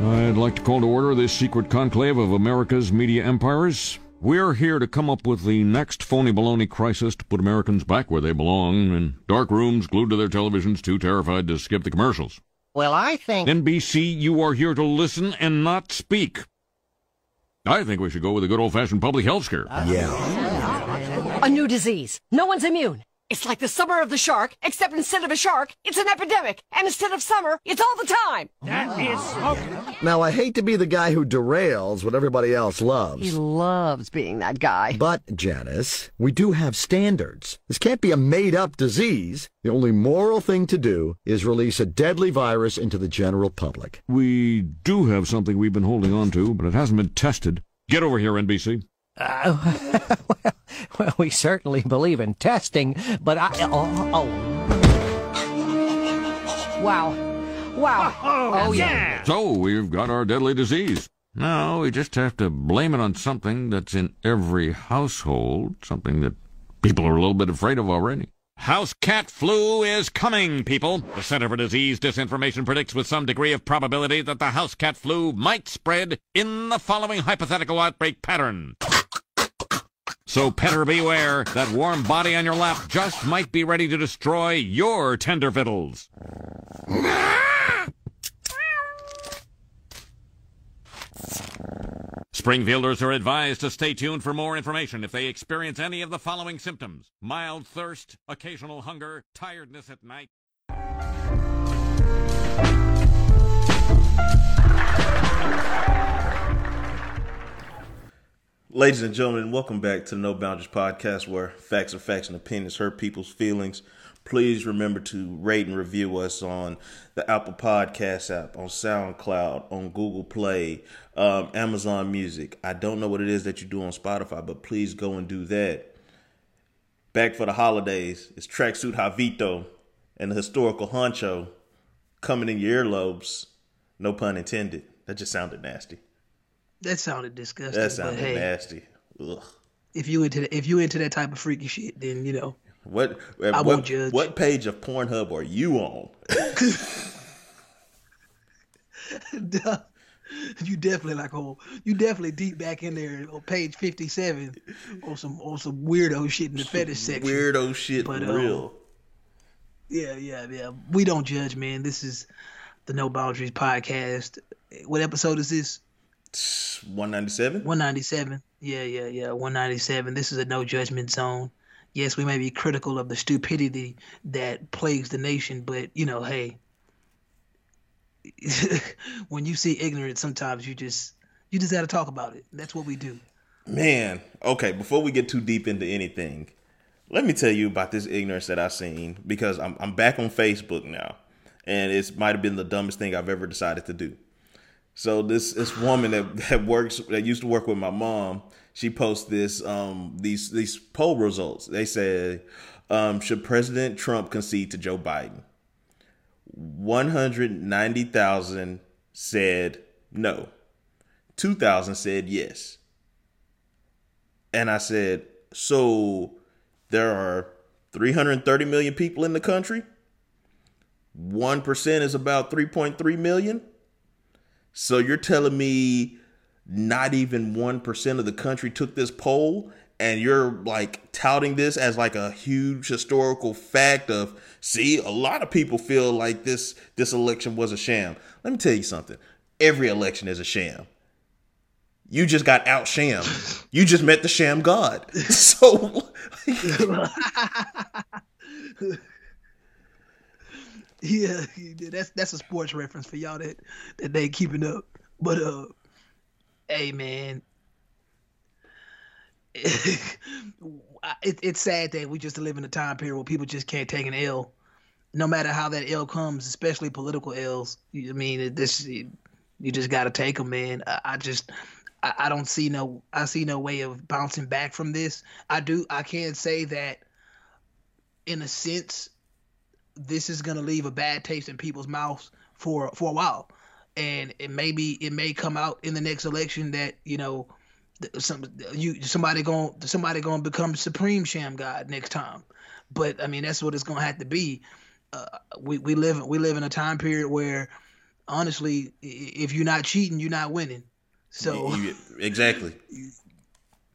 I'd like to call to order this secret conclave of America's media empires. We're here to come up with the next phony baloney crisis to put Americans back where they belong, in dark rooms glued to their televisions, too terrified to skip the commercials. Well, I think. NBC, you are here to listen and not speak. I think we should go with a good old fashioned public health scare. Uh, yeah. A new disease. No one's immune. It's like the summer of the shark, except instead of a shark, it's an epidemic. And instead of summer, it's all the time. That is okay. Now, I hate to be the guy who derails what everybody else loves. He loves. loves being that guy. But, Janice, we do have standards. This can't be a made-up disease. The only moral thing to do is release a deadly virus into the general public. We do have something we've been holding on to, but it hasn't been tested. Get over here, NBC. Uh, well, well, we certainly believe in testing, but I. Oh, oh. Wow. Wow. Oh, yeah. So we've got our deadly disease. Now we just have to blame it on something that's in every household, something that people are a little bit afraid of already. House cat flu is coming, people. The Center for Disease Disinformation predicts with some degree of probability that the house cat flu might spread in the following hypothetical outbreak pattern. So, petter beware, that warm body on your lap just might be ready to destroy your tender fiddles. Springfielders are advised to stay tuned for more information if they experience any of the following symptoms mild thirst, occasional hunger, tiredness at night. Ladies and gentlemen, welcome back to the No Boundaries podcast where facts are facts and opinions hurt people's feelings. Please remember to rate and review us on the Apple Podcast app, on SoundCloud, on Google Play, um, Amazon Music. I don't know what it is that you do on Spotify, but please go and do that. Back for the holidays, it's Tracksuit Javito and the historical honcho coming in your earlobes. No pun intended. That just sounded nasty. That sounded disgusting. That sounded hey, nasty. Ugh. if you into if you into that type of freaky shit, then you know What I what, won't judge. what page of Pornhub are you on? you definitely like oh you definitely deep back in there on page fifty seven on some on some weirdo shit in the fetish section. Weirdo shit But, for um, real. Yeah, yeah, yeah. We don't judge, man. This is the No Boundaries podcast. What episode is this? 197? 197. Yeah, yeah, yeah. 197. This is a no judgment zone. Yes, we may be critical of the stupidity that plagues the nation, but you know, hey, when you see ignorance, sometimes you just you just got to talk about it. That's what we do. Man, okay, before we get too deep into anything, let me tell you about this ignorance that I've seen because I'm I'm back on Facebook now. And it might have been the dumbest thing I've ever decided to do. So this this woman that, that works that used to work with my mom, she posts this um these these poll results. They said, um, should President Trump concede to Joe Biden? 190,000 said no. 2,000 said yes. And I said, so there are 330 million people in the country? 1% is about 3.3 million? So you're telling me not even 1% of the country took this poll and you're like touting this as like a huge historical fact of see a lot of people feel like this this election was a sham. Let me tell you something. Every election is a sham. You just got out sham. You just met the sham god. So Yeah, that's that's a sports reference for y'all that that they keeping up. But uh, hey man, it, it's sad that we just live in a time period where people just can't take an ill, no matter how that ill comes, especially political ills. I mean, this you just got to take them, man. I, I just. I, I don't see no. I see no way of bouncing back from this. I do. I can't say that, in a sense, this is gonna leave a bad taste in people's mouths for for a while, and it may be it may come out in the next election that you know some you somebody going somebody going to become supreme sham god next time, but I mean that's what it's gonna have to be. Uh, we we live we live in a time period where honestly, if you're not cheating, you're not winning. So exactly.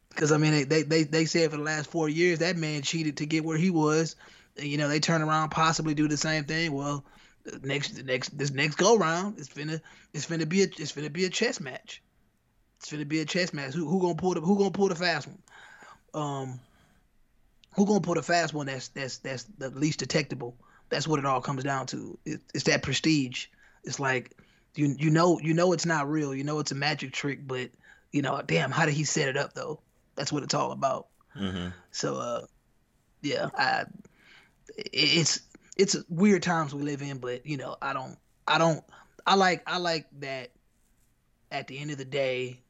Because I mean, they, they they said for the last four years that man cheated to get where he was. You know, they turn around, possibly do the same thing. Well, next the next this next go round, it's finna it's finna be a it's finna be a chess match. It's finna be a chess match. Who who gonna pull the who gonna pull the fast one? Um, who gonna pull the fast one that's that's that's the least detectable? That's what it all comes down to. It, it's that prestige. It's like you you know you know it's not real. You know it's a magic trick, but you know, damn, how did he set it up though? That's what it's all about. Mm-hmm. So, uh, yeah, I, it's it's weird times we live in, but you know, I don't, I don't, I like, I like that. At the end of the day,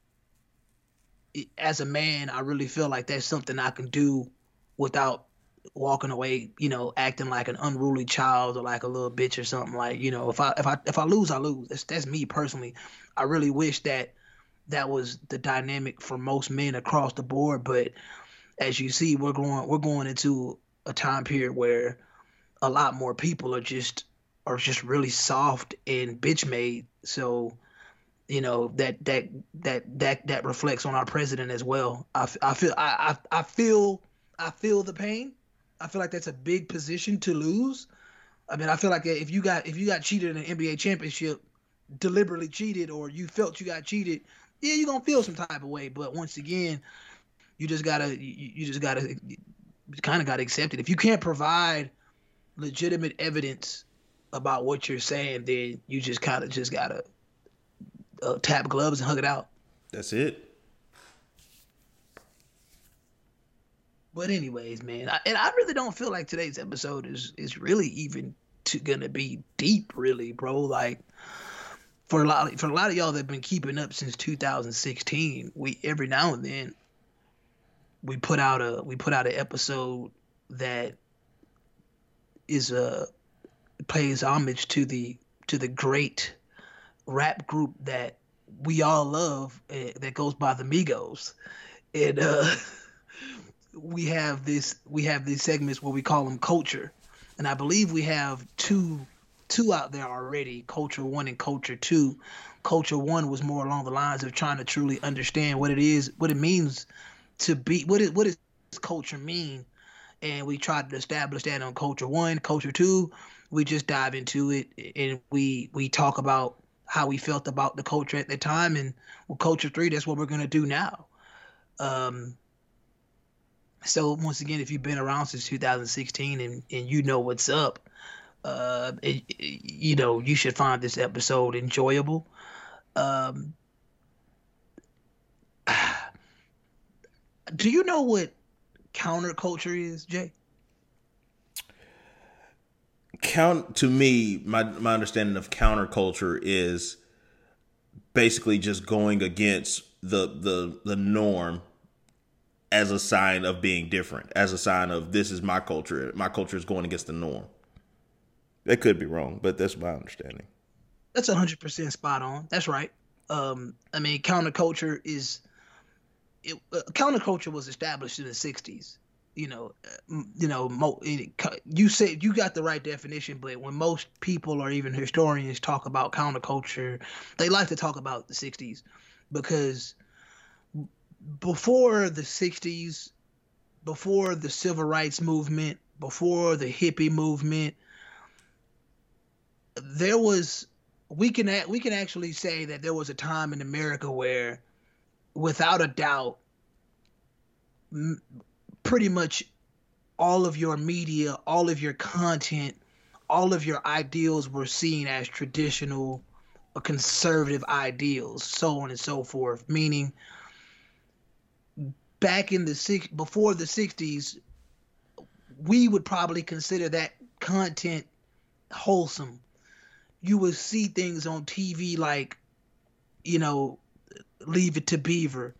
it, as a man, I really feel like that's something I can do without walking away, you know, acting like an unruly child or like a little bitch or something. Like, you know, if I if I if I lose, I lose. That's that's me personally. I really wish that that was the dynamic for most men across the board. But as you see, we're going we're going into a time period where a lot more people are just are just really soft and bitch made. So you know that that that that that reflects on our president as well. I, I feel I, I I feel I feel the pain. I feel like that's a big position to lose. I mean, I feel like if you got if you got cheated in an NBA championship, deliberately cheated, or you felt you got cheated, yeah, you're gonna feel some type of way. But once again, you just gotta you, you just gotta kind of gotta accept it. If you can't provide legitimate evidence about what you're saying, then you just kind of just gotta uh, tap gloves and hug it out. That's it. But anyways, man, I, and I really don't feel like today's episode is is really even to, gonna be deep, really, bro. Like for a lot for a lot of y'all that've been keeping up since 2016, we every now and then we put out a we put out an episode that is a pays homage to the to the great rap group that we all love uh, that goes by the Migos, and uh, we have this we have these segments where we call them culture, and I believe we have two two out there already, culture one and culture two. Culture one was more along the lines of trying to truly understand what it is, what it means to be, what it what does culture mean, and we tried to establish that on culture one, culture two. We just dive into it and we we talk about how we felt about the culture at the time, and with culture three, that's what we're gonna do now. Um, so once again, if you've been around since 2016 and, and you know what's up, uh, it, it, you know you should find this episode enjoyable. Um, do you know what counterculture is, Jay? Count to me, my my understanding of counterculture is basically just going against the the the norm as a sign of being different, as a sign of this is my culture. My culture is going against the norm. That could be wrong, but that's my understanding. That's hundred percent spot on. That's right. Um, I mean, counterculture is it, uh, counterculture was established in the '60s. You know, uh, you know, mo- you said you got the right definition, but when most people or even historians talk about counterculture, they like to talk about the '60s because before the 60s, before the civil rights movement, before the hippie movement, there was we can we can actually say that there was a time in America where without a doubt m- pretty much all of your media, all of your content, all of your ideals were seen as traditional or conservative ideals, so on and so forth, meaning back in the six before the 60s we would probably consider that content wholesome. You would see things on tv like you know leave it to beaver.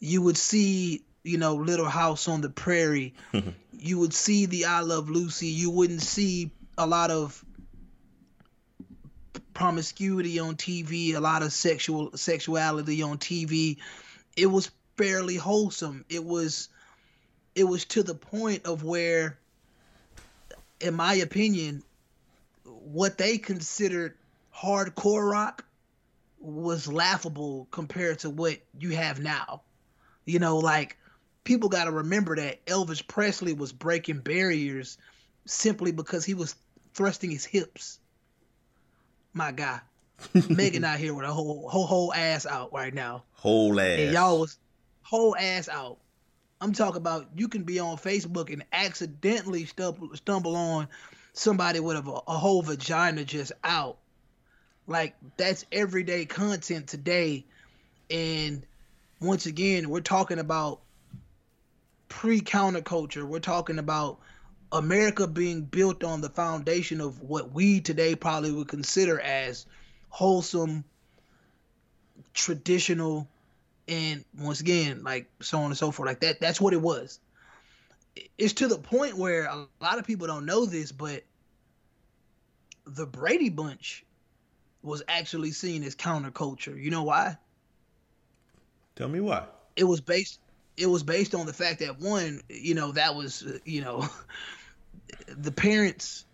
You would see you know little house on the prairie. You would see the i love lucy. You wouldn't see a lot of promiscuity on tv a lot of sexual sexuality on tv it was fairly wholesome. It was it was to the point of where in my opinion what they considered hardcore rock was laughable compared to what you have now. You know, like people got to remember that Elvis Presley was breaking barriers simply because he was thrusting his hips. My guy, Megan out here with a whole whole whole ass out right now, Whole ass. and y'all was whole ass out. I'm talking about you can be on Facebook and accidentally stumble stumble on somebody with a, a whole vagina just out. Like that's everyday content today, and once again, we're talking about pre counterculture. We're talking about America being built on the foundation of what we today probably would consider as wholesome, traditional, and once again, like so on and so forth. Like that, that's what it was. It's to the point where a lot of people don't know this, but the Brady Bunch was actually seen as counterculture. You know why? Tell me why. it was based it was based on the fact that one you know that was uh, you know the parents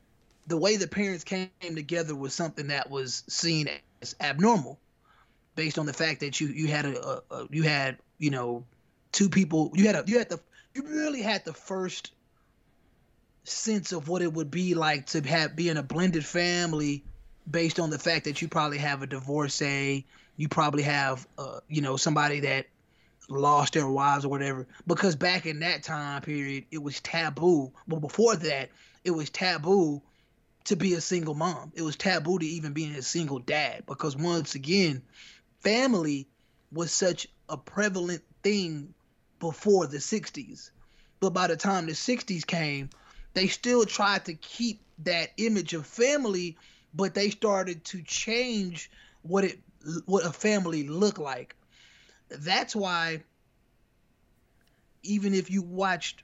the way the parents came together was something that was seen as abnormal based on the fact that you you had a, a, a you had you know two people you had a you had the you really had the first sense of what it would be like to have be in a blended family based on the fact that you probably have a divorcee you probably have uh, you know somebody that lost their wives or whatever. Because back in that time period it was taboo. But before that it was taboo to be a single mom. It was taboo to even being a single dad. Because once again family was such a prevalent thing before the 60s but by the time the 60s came they still tried to keep that image of family but they started to change what it what a family looked like. That's why even if you watched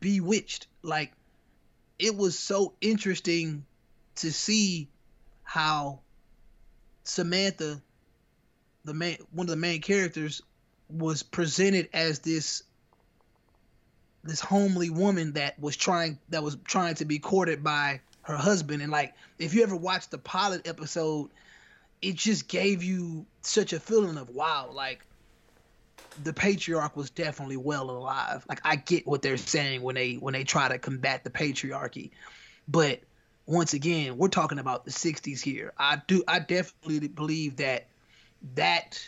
Bewitched, like it was so interesting to see how Samantha, the main one of the main characters, was presented as this this homely woman that was trying that was trying to be courted by her husband and like if you ever watched the pilot episode it just gave you such a feeling of wow, like the patriarch was definitely well alive. Like I get what they're saying when they when they try to combat the patriarchy, but once again, we're talking about the '60s here. I do I definitely believe that that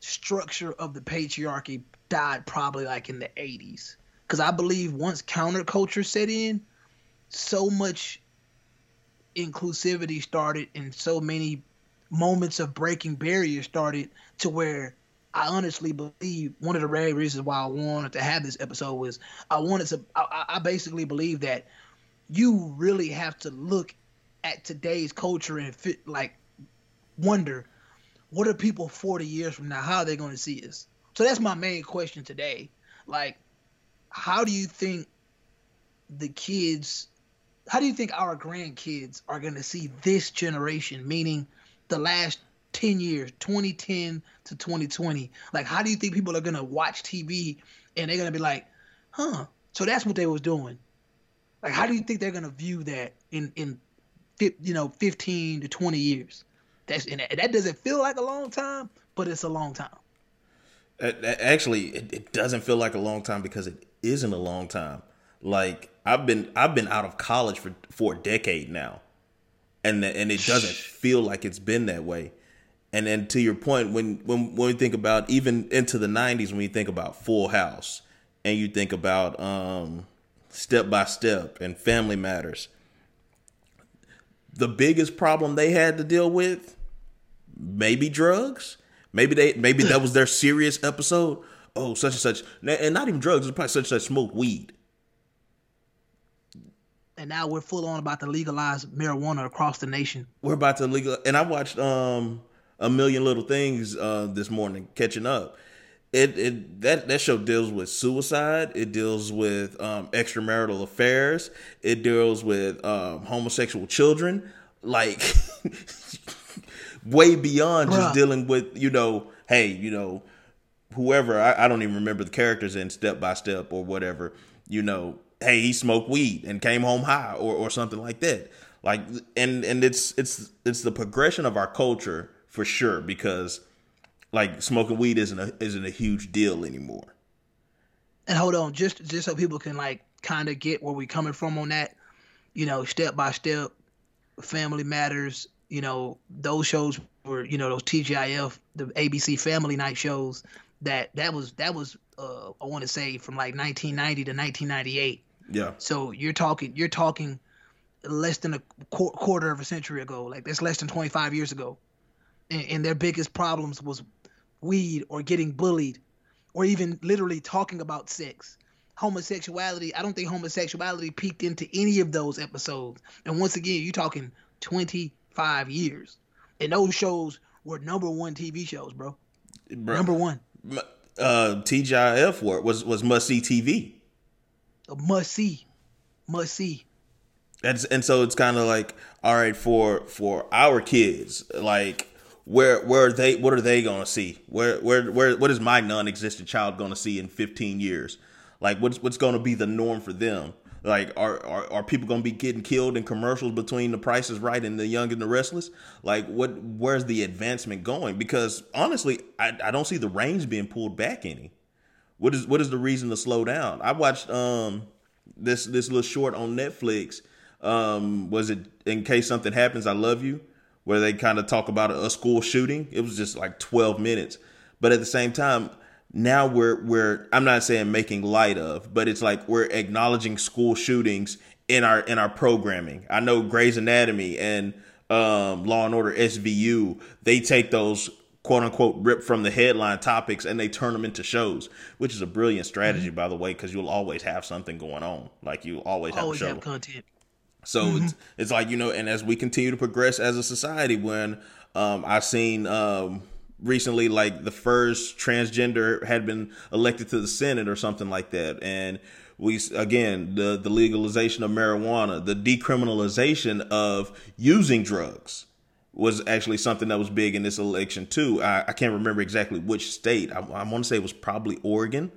structure of the patriarchy died probably like in the '80s because I believe once counterculture set in, so much inclusivity started and so many moments of breaking barriers started to where I honestly believe one of the rare reasons why I wanted to have this episode was I wanted to I, I basically believe that you really have to look at today's culture and fit like wonder what are people 40 years from now how are they going to see us? So that's my main question today. Like how do you think the kids how do you think our grandkids are going to see this generation? Meaning the last 10 years 2010 to 2020 like how do you think people are going to watch tv and they're going to be like huh so that's what they was doing. Like how do you think they're going to view that in in you know 15 to 20 years? That's and that doesn't feel like a long time but it's a long time. Actually it, it doesn't feel like a long time because it isn't a long time like i've been i've been out of college for for a decade now. And and it doesn't feel like it's been that way. And then to your point when when when we think about even into the 90s when you think about full house and you think about um step by step and family matters the biggest problem they had to deal with maybe drugs. Maybe they maybe that was their serious episode. Oh such and such. And not even drugs it's probably such and such smoked weed and now we're full on about to legalize marijuana across the nation. We're about to legal and i watched um a million little things uh this morning catching up. It it that that show deals with suicide. It deals with um extramarital affairs. It deals with um homosexual children. Like way beyond Bruh. just dealing with you know hey you know whoever I, I don't even remember the characters in step by step or whatever you know hey he smoked weed and came home high or or something like that Like and and it's it's it's the progression of our culture for sure because like smoking weed isn't a isn't a huge deal anymore. And hold on, just just so people can like kind of get where we coming from on that, you know, step by step, Family Matters, you know, those shows were, you know, those TGIF, the ABC Family Night shows. That that was that was uh, I want to say from like 1990 to 1998. Yeah. So you're talking you're talking less than a qu- quarter of a century ago. Like that's less than 25 years ago. And, and their biggest problems was weed or getting bullied or even literally talking about sex. Homosexuality, I don't think homosexuality peaked into any of those episodes. And once again, you're talking 25 years. And those shows were number one TV shows, bro. Bro, Number one. uh TGIF was was must see TV. A must see. Must see. And and so it's kind of like all right for for our kids like where where are they what are they going to see? Where where where what is my non-existent child going to see in 15 years? Like what's what's going to be the norm for them? Like are are, are people to be getting killed in commercials between the prices right and the young and the restless? Like what where's the advancement going? Because honestly, I I don't see the reins being pulled back any. What is what is the reason to slow down? I watched um this this little short on Netflix. Um, was it in case something happens, I love you, where they kind of talk about a, a school shooting. It was just like twelve minutes, but at the same time, now we're we're I'm not saying making light of, but it's like we're acknowledging school shootings in our in our programming. I know Grey's Anatomy and um, Law and Order SVU, they take those quote unquote rip from the headline topics and they turn them into shows, which is a brilliant strategy, by the way, because you'll always have something going on. Like you always have Always a show. have content. So it's it's like you know, and as we continue to progress as a society, when um, I've seen um, recently, like the first transgender had been elected to the Senate or something like that, and we again the the legalization of marijuana, the decriminalization of using drugs was actually something that was big in this election too. I, I can't remember exactly which state. I, I want to say it was probably Oregon,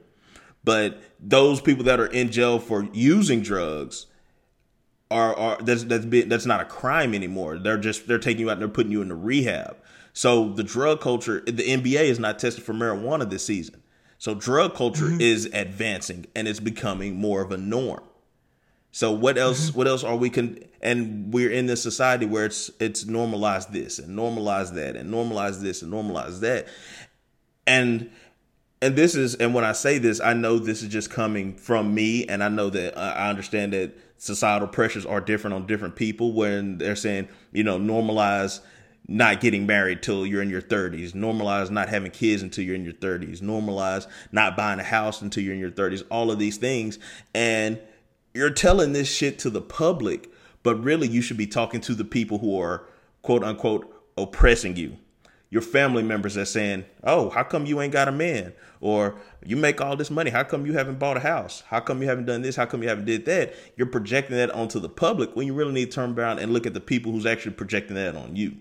but those people that are in jail for using drugs are are that's that's been, that's not a crime anymore. They're just they're taking you out and they're putting you into rehab. So the drug culture, the NBA is not tested for marijuana this season. So drug culture mm-hmm. is advancing and it's becoming more of a norm. So what else? What else are we can? And we're in this society where it's it's normalized this and normalized that and normalized this and normalized that, and and this is and when I say this, I know this is just coming from me, and I know that uh, I understand that societal pressures are different on different people. When they're saying you know normalize not getting married till you're in your 30s, normalize not having kids until you're in your 30s, normalize not buying a house until you're in your 30s, all of these things, and you're telling this shit to the public, but really you should be talking to the people who are quote unquote oppressing you. Your family members are saying, "Oh, how come you ain't got a man?" Or "You make all this money, how come you haven't bought a house? How come you haven't done this? How come you haven't did that?" You're projecting that onto the public when you really need to turn around and look at the people who's actually projecting that on you.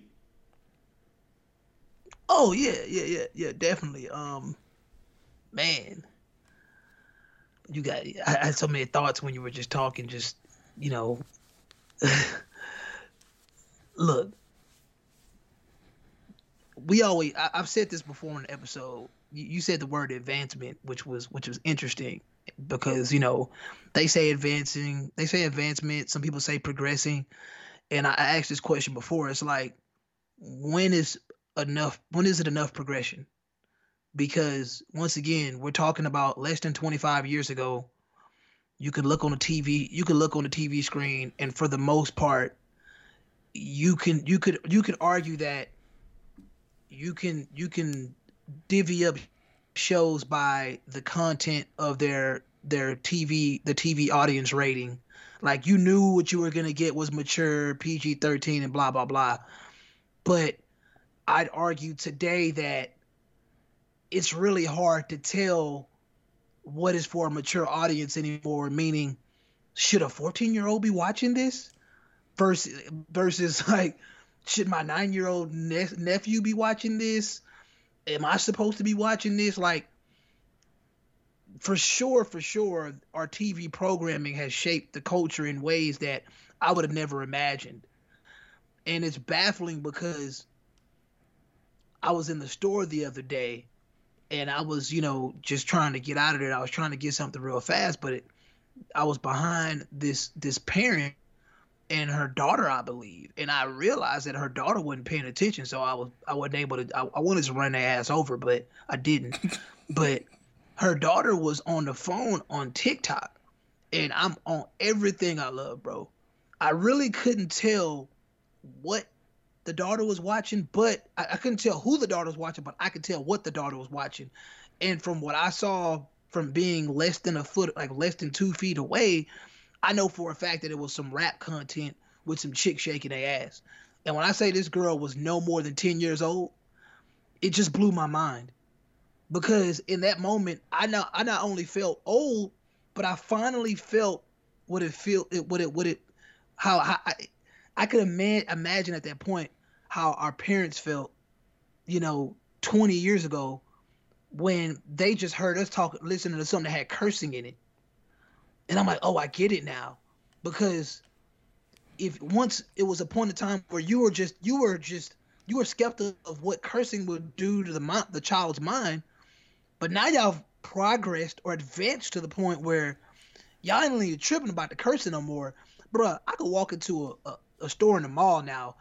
Oh yeah, yeah, yeah, yeah, definitely. Um, man, you got. I, had so many thoughts when you were just talking. Just you know, look, we always. I, I've said this before in the episode. You, you said the word advancement, which was which was interesting because you know they say advancing, they say advancement. Some people say progressing, and I, I asked this question before. It's like, when is enough when is it enough progression because once again we're talking about less than 25 years ago you could look on the tv you could look on the tv screen and for the most part you can you could you could argue that you can you can divvy up shows by the content of their their tv the tv audience rating. Like you knew what you were going to get was mature pg-13 and blah blah blah. But I'd argue today that it's really hard to tell what is for a mature audience anymore. Meaning, should a 14 year old be watching this? Versus, versus like, should my nine year old ne- nephew be watching this? Am I supposed to be watching this? Like, for sure, for sure, our TV programming has shaped the culture in ways that I would have never imagined. and it's baffling because I was in the store the other day and I was, you know, just trying to get out of there. I was trying to get something real fast, but it, I was behind this this parent and her daughter, I believe, and I realized that her daughter wasn't paying attention, so I was I wasn't able to. I, I wanted to run their ass over, but I didn't. but her daughter was on the phone on TikTok, and I'm on everything I love, bro. I really couldn't tell what the daughter was watching, but I, I couldn't tell who the daughter was watching, but I could tell what the daughter was watching. And from what I saw from being less than a foot, like less than two feet away, I know for a fact that it was some rap content with some chick shaking their ass. And when I say this girl was no more than 10 years old, it just blew my mind. Because in that moment, I not I not only felt old, but I finally felt what it feel it what it what it how, how I, I could ima- imagine at that point how our parents felt, you know, 20 years ago when they just heard us talk, listening to something that had cursing in it. And I'm like, oh, I get it now. Because if once it was a point in time where you were just, you were just, you were skeptical of what cursing would do to the the child's mind, but now y'all have progressed or advanced to the point where y'all ain't even tripping about the cursing no more. Bruh, I could walk into a, a, a store in the mall now,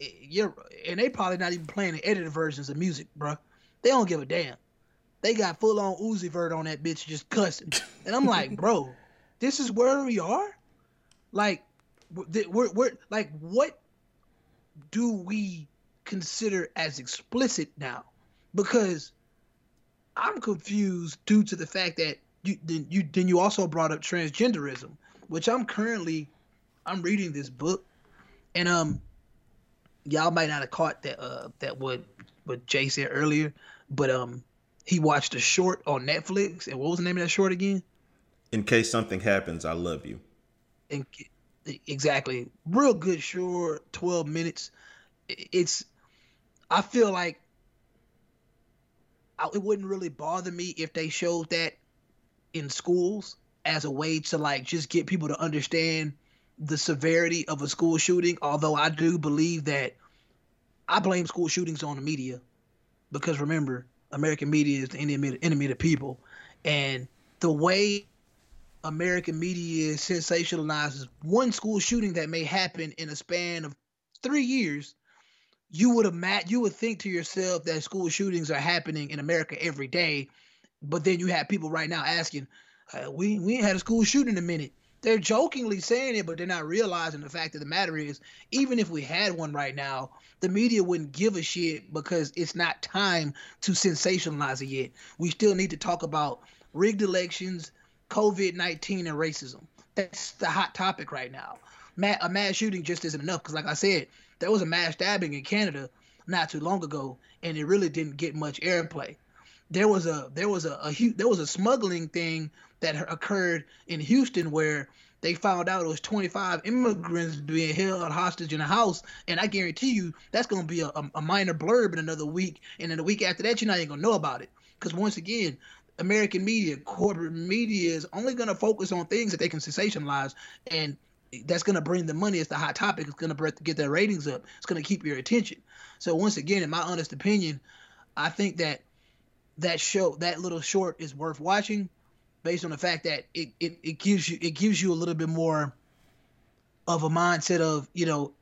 eh, you're, and they probably not even playing the edited versions of music, bro. They don't give a damn. They got full on Uzi Vert on that bitch just cussing. And I'm like, bro, this is where we are? Like, we're, we're like, what do we consider as explicit now? Because I'm confused due to the fact that you then you then you also brought up transgenderism, which I'm currently I'm reading this book, and um, y'all might not have caught that uh that what what Jay said earlier, but um, he watched a short on Netflix, and what was the name of that short again? In case something happens, I love you. And exactly, real good short, twelve minutes. It's I feel like I, it wouldn't really bother me if they showed that in schools as a way to like just get people to understand the severity of a school shooting. Although I do believe that I blame school shootings on the media because remember, American media is the enemy, enemy of the people, and the way American media sensationalizes one school shooting that may happen in a span of three years you would imagine you would think to yourself that school shootings are happening in America every day, but then you have people right now asking, uh, "We we ain't had a school shooting in a minute." They're jokingly saying it, but they're not realizing the fact of the matter is, even if we had one right now, the media wouldn't give a shit because it's not time to sensationalize it yet. We still need to talk about rigged elections, COVID nineteen, and racism. That's the hot topic right now. a mass shooting just isn't enough because, like I said, there was a mass stabbing in Canada not too long ago, and it really didn't get much airplay. There was a there was a, a there was a smuggling thing that occurred in Houston where they found out it was 25 immigrants being held hostage in a house, and I guarantee you that's going to be a, a, minor blurb in another week, and then the week after that you're not even going to know about it because once again. American media, corporate media is only going to focus on things that they can sensationalize, and that's going to bring the money. It's the hot topic. It's going to get their ratings up. It's going to keep your attention. So once again, in my honest opinion, I think that that show, that little short, is worth watching, based on the fact that it, it, it gives you it gives you a little bit more of a mindset of you know,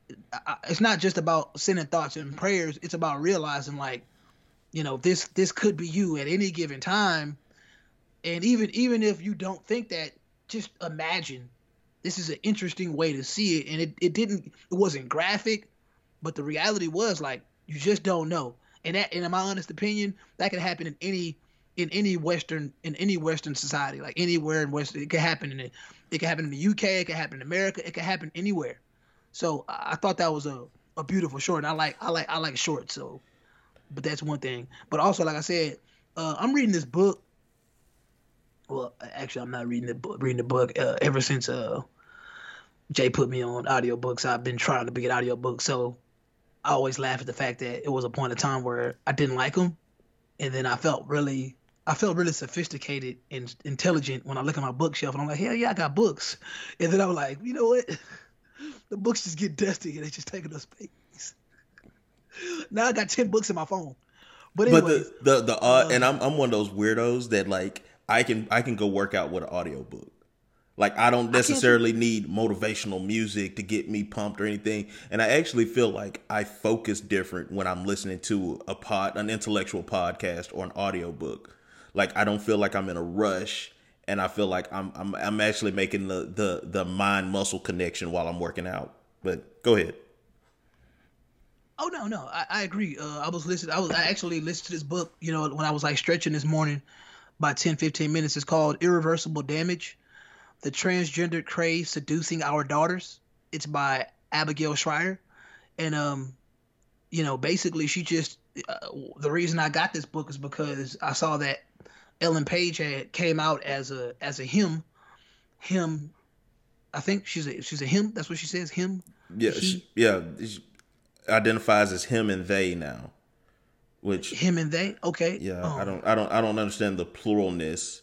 it's not just about sending thoughts and prayers. It's about realizing like, you know, this this could be you at any given time, and even even if you don't think that, just imagine this is an interesting way to see it. And it, it didn't it wasn't graphic but the reality was like you just don't know. And that and in my honest opinion that could happen in any in any western in any western society like anywhere in western it could happen in it it could happen in the uk it could happen in america it could happen anywhere so i, thought that was a, a beautiful short and i like i like i like short so but that's one thing but also like i said uh, i'm reading this book well actually i'm not reading the book reading the book uh, ever since uh Jay put me on audiobooks. I've been trying to get audiobooks, so I always laugh at the fact that it was a point of time where I didn't like them, and then I felt really, I felt really sophisticated and intelligent when I look at my bookshelf, and I'm like, hell yeah, I got books, and then I'm like, you know what, the books just get dusty and they just taking up space. now I got ten books in my phone. But But the the the uh, and I'm I'm one of those weirdos that like I can I can go work out with an audiobook. Like I don't necessarily need motivational music to get me pumped or anything. And I actually feel like I focus different when I'm listening to a pod an intellectual podcast or an audiobook. Like I don't feel like I'm in a rush and I feel like I'm I'm I'm actually making the the the mind muscle connection while I'm working out. But go ahead. Oh no, no, I, I agree. Uh, I was listening. I was I actually listened to this book. You know, when I was like stretching this morning, by 10, 15 minutes. It's called Irreversible Damage: The Transgender Craze Seducing Our Daughters. It's by Abigail Shrier, and um, you know, basically she just uh, the reason I got this book is because I saw that Ellen Page had came out as a as a him, him. I think she's a she's a him. That's what she says. Him. Yeah, she, yeah. she identifies as him and they now, which Him and they. Okay. yeah, Oh. I don't, I don't, I don't understand the pluralness.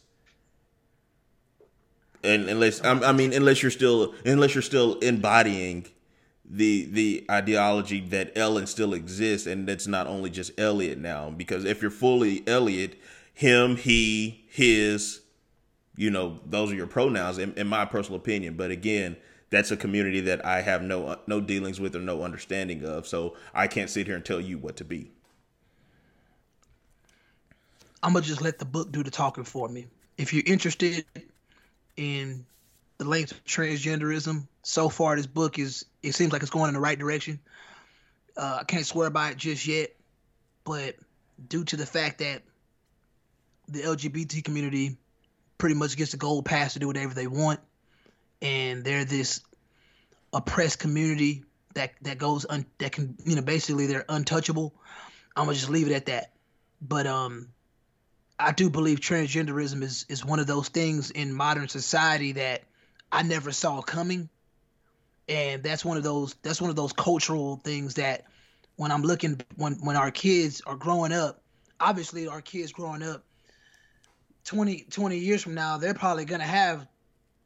And unless I'm, I mean, unless you're still, unless you're still embodying the the ideology that Ellen still exists, and it's not only just Elliot now. Because if you're fully Elliot, him, he, his, you know, those are your pronouns in, in my personal opinion. But again, that's a community that I have no no dealings with or no understanding of. So I can't sit here and tell you what to be. I'm gonna just let the book do the talking for me. If you're interested in the length of transgenderism, so far this book is it seems like it's going in the right direction. Uh, I can't swear by it just yet, but due to the fact that the LGBT community pretty much gets the gold pass to do whatever they want, and they're this oppressed community that that goes un, that can you know basically they're untouchable. I'm gonna just leave it at that. But um, I do believe transgenderism is is one of those things in modern society that I never saw coming, and that's one of those that's one of those cultural things that when I'm looking when when our kids are growing up, obviously our kids growing up 20, 20 years from now, they're probably gonna have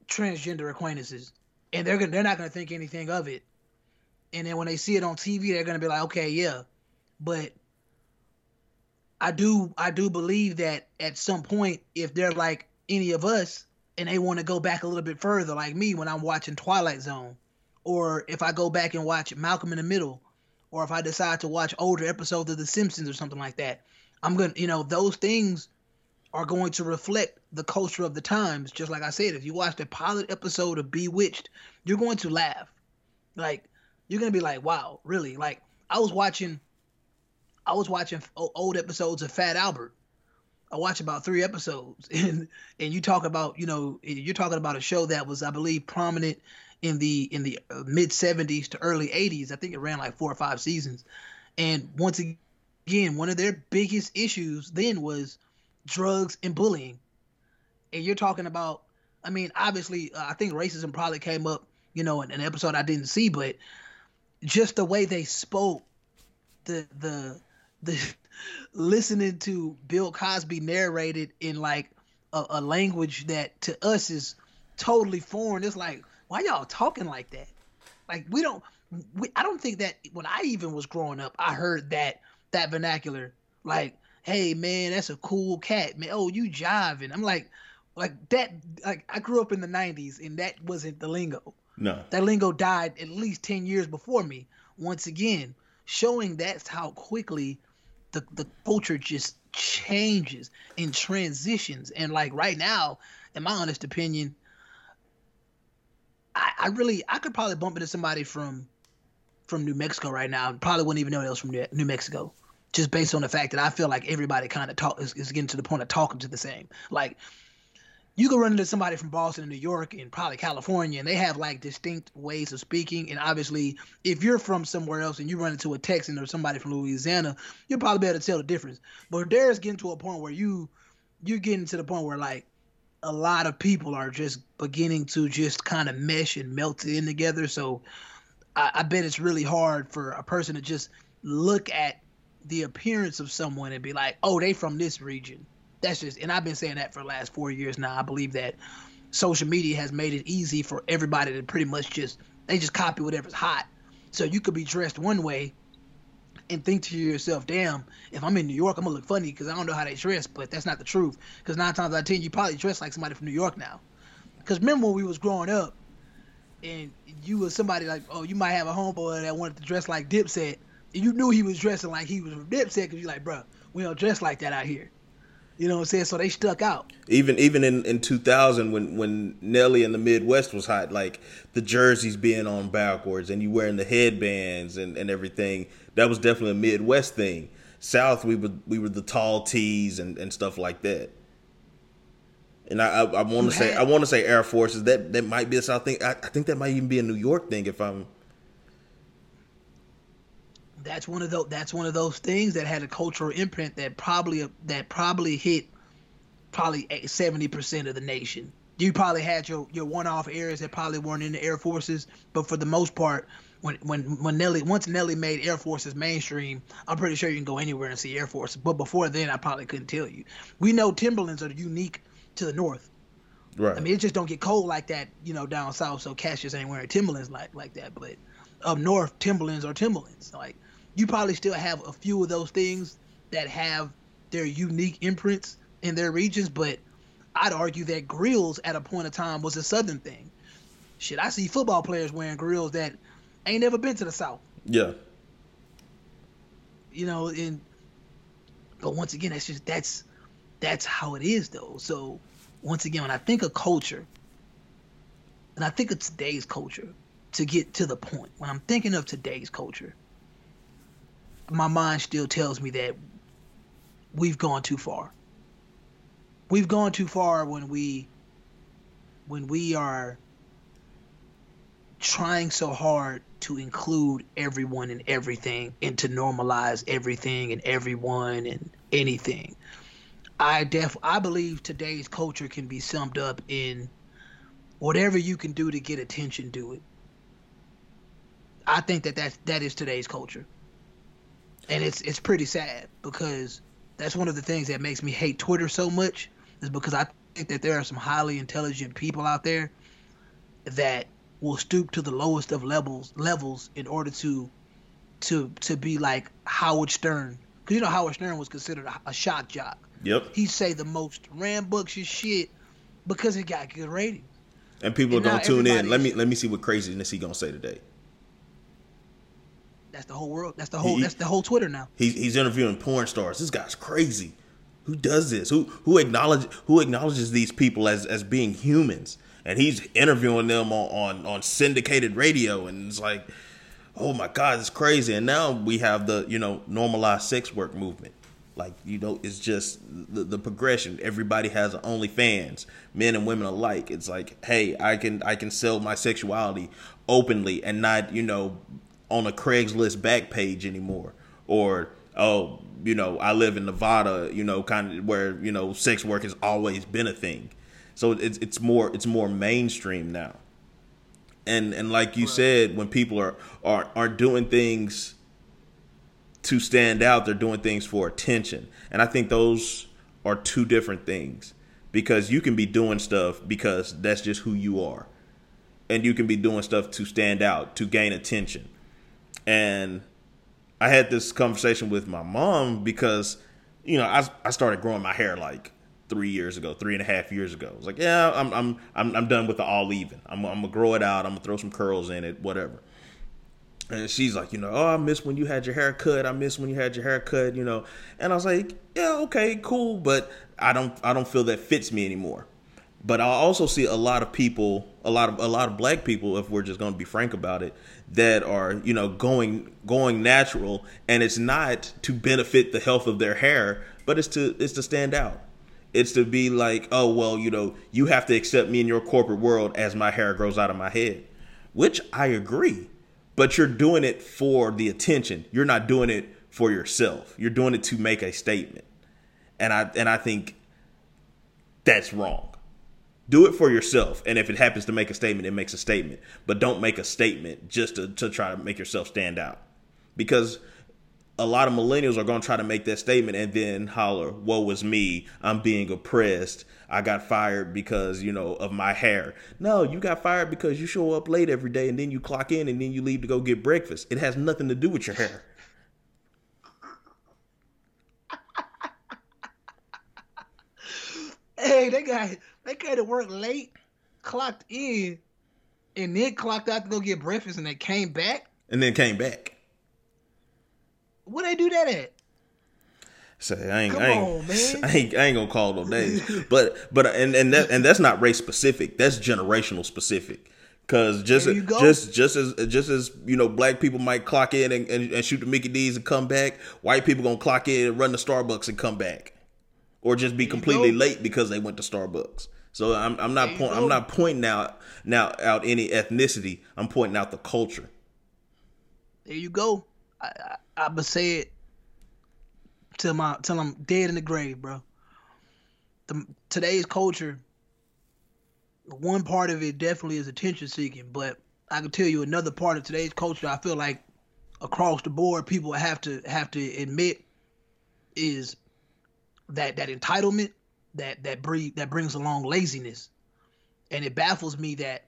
transgender acquaintances, and they're gonna they're not gonna think anything of it, and then when they see it on TV, they're gonna be like, okay, yeah, but I do I do believe that at some point, if they're like any of us and they want to go back a little bit further, like me when I'm watching Twilight Zone, or if I go back and watch Malcolm in the Middle, or if I decide to watch older episodes of The Simpsons or something like that, I'm gonna you know those things are going to reflect the culture of the times. Just like I said, if you watch the pilot episode of Bewitched, you're going to laugh. Like you're gonna be like, wow, really? Like I was watching I was watching old episodes of Fat Albert. I watched about three episodes, and and you talk about you know you're talking about a show that was I believe prominent in the in the uh, mid '70s to early '80s. I think it ran like four or five seasons, and once again, one of their biggest issues then was drugs and bullying. And you're talking about, I mean, obviously, uh, I think racism probably came up, you know, in an episode I didn't see, but just the way they spoke, the the the listening to Bill Cosby narrated in like a, a language that to us is totally foreign. It's like, why y'all talking like that? Like we don't, we, I don't think that when I even was growing up, I heard that that vernacular. Like, hey man, that's a cool cat, man. Oh, you jiving? I'm like, like that. Like I grew up in the '90s, and that wasn't the lingo No, that lingo died at least 10 years before me once again showing that's how quickly the, the culture just changes and transitions. And like right now in my honest opinion I, I really i could probably bump into somebody from from new mexico right now. Probably wouldn't even know they was from new, new mexico. Just based on the fact that i feel like everybody kind of talk is, is getting to the point of talking to the same. Like you can run into somebody from Boston and New York and probably California, and they have like distinct ways of speaking. And obviously, if you're from somewhere else and you run into a Texan or somebody from Louisiana, you'll probably be able to tell the difference. But there's getting to a point where you you're getting to the point where like a lot of people are just beginning to just kind of mesh and melt in together. So I, I bet it's really hard for a person to just look at the appearance of someone and be like, oh, they from this region that's just and i've been saying that for the last four years now i believe that social media has made it easy for everybody to pretty much just they just copy whatever's hot so you could be dressed one way and think to yourself, damn, if I'm in New York, I'm gonna look funny because I don't know how they dress, but that's not the truth. Because nine times out of ten, you probably dress like somebody from New York now. Because remember when we was growing up, and you was somebody like, oh, you might have a homeboy that wanted to dress like Dipset, and you knew he was dressing like he was from Dipset because you're like, bro, we don't dress like that out here. You know what I'm saying? So they stuck out. Even even in, in 2000 when when Nelly in the Midwest was hot, like the jerseys being on backwards and you wearing the headbands and, and everything, that was definitely a Midwest thing. South, we were we were the tall tees and, and stuff like that. And I I, I want to say I want to say Air Forces. That that might be a South thing. I, I think that might even be a New York thing if I'm that's one of those that's one of those things that had a cultural imprint that probably that probably hit probably 70% of the nation you probably had your your one-off areas that probably weren't in the air forces but for the most part when when when Nelly once Nelly made Air Forces mainstream, I'm pretty sure you can go anywhere and see Air Force. But before then, I probably couldn't tell you. We know Timberlands are unique to the North. right. I mean, it just don't get cold like that, you know, down south. So Cassius ain't wearing Timberlands like like that. But up north, Timberlands are Timberlands. Like you probably still have a few of those things that have their unique imprints in their regions. But I'd argue that grills at a point of time was a southern thing. Shit, I see football players wearing grills that ain't never been to the south. yeah. You know, and but once again, that's just that's that's how it is though. So once again, when I think of culture, and I think of today's culture, to get to the point, when I'm thinking of today's culture, my mind still tells me that we've gone too far. We've gone too far when we when we are trying so hard to include everyone and everything and to normalize everything and everyone and anything. I def I believe today's culture can be summed up in whatever you can do to get attention, do it. I think that that's, that is today's culture, and it's it's pretty sad because that's one of the things that makes me hate Twitter so much is because I think that there are some highly intelligent people out there that will stoop to the lowest of levels levels in order to to to be like Howard Stern because you know Howard Stern was considered a, a shock jock. Yep. He say the most rambunctious shit because it got good ratings. And people And gonna tune in. Let me let me see what craziness he gonna say today. That's the whole world. That's the whole. He- that's the whole Twitter now. He's he's interviewing porn stars. This guy's crazy. Who does this? Who who acknowledge who acknowledges these people as as being humans? And he's interviewing them on on, on syndicated radio, and it's like, oh my god, it's crazy. And now we have the you know normalized sex work movement. Like you know, it's just the, the progression. Everybody has OnlyFans, men and women alike. It's like, hey, I can I can sell my sexuality openly and not you know on a Craigslist back page anymore, or oh, you know, I live in Nevada, you know, kind of where you know sex work has always been a thing. So it's it's more it's more mainstream now. And and like you said, when people are are aren't doing things to stand out, they're doing things for attention. And I think those are two different things because you can be doing stuff because that's just who you are. And you can be doing stuff to stand out, to gain attention. And I had this conversation with my mom because, you know, I, I started growing my hair like three years ago, three and a half years ago. I was like, yeah, I'm I'm I'm, I'm done with the all even. I'm, I'm gonna grow it out. I'm gonna throw some curls in it, whatever. And she's like, you know, oh, I miss when you had your hair cut. I miss when you had your hair cut, you know. And I was like, yeah, okay, cool, but I don't I don't feel that fits me anymore. But I also see a lot of people, a lot of a lot of black people, if we're just going to be frank about it, that are you know going going natural, and it's not to benefit the health of their hair, but it's to it's to stand out. It's to be like, oh well, you know, you have to accept me in your corporate world as my hair grows out of my head, which I agree. But you're doing it for the attention. You're not doing it for yourself. You're doing it to make a statement, and I and I think that's wrong do it for yourself. And if it happens to make a statement, it makes a statement. But don't make a statement just to, to try to make yourself stand out. Because a lot of millennials are going to try to make that statement and then holler, "What was me. I'm being oppressed. I got fired because, you know, of my hair. No, you got fired because you show up late every day and then you clock in and then you leave to go get breakfast. It has nothing to do with your hair. hey, that guy they got to work late, clocked in, and then clocked out to go get breakfast, and they came back. and then came back. Where they do that at? Say I ain't, Come I ain't, on, man. I ain't, I ain't gonna call no names, but but and and that and that's not race specific. That's generational specific. Cause just There you go. just just as just as you know, black people might clock in and, and, and shoot the Mickey D's and come back. White people gonna clock in and run the Starbucks and come back, or just be completely late because they went to Starbucks. So I'm I'm not point. I'm not pointing out now out any ethnicity. I'm pointing out the culture. There you go. I I, I say it till my till I'm dead in the grave, bro. The today's culture, one part of it definitely is attention seeking, but I can tell you another part of today's culture. I feel like across the board, people have to have to admit is that that entitlement that that breed that brings along laziness, and it baffles me that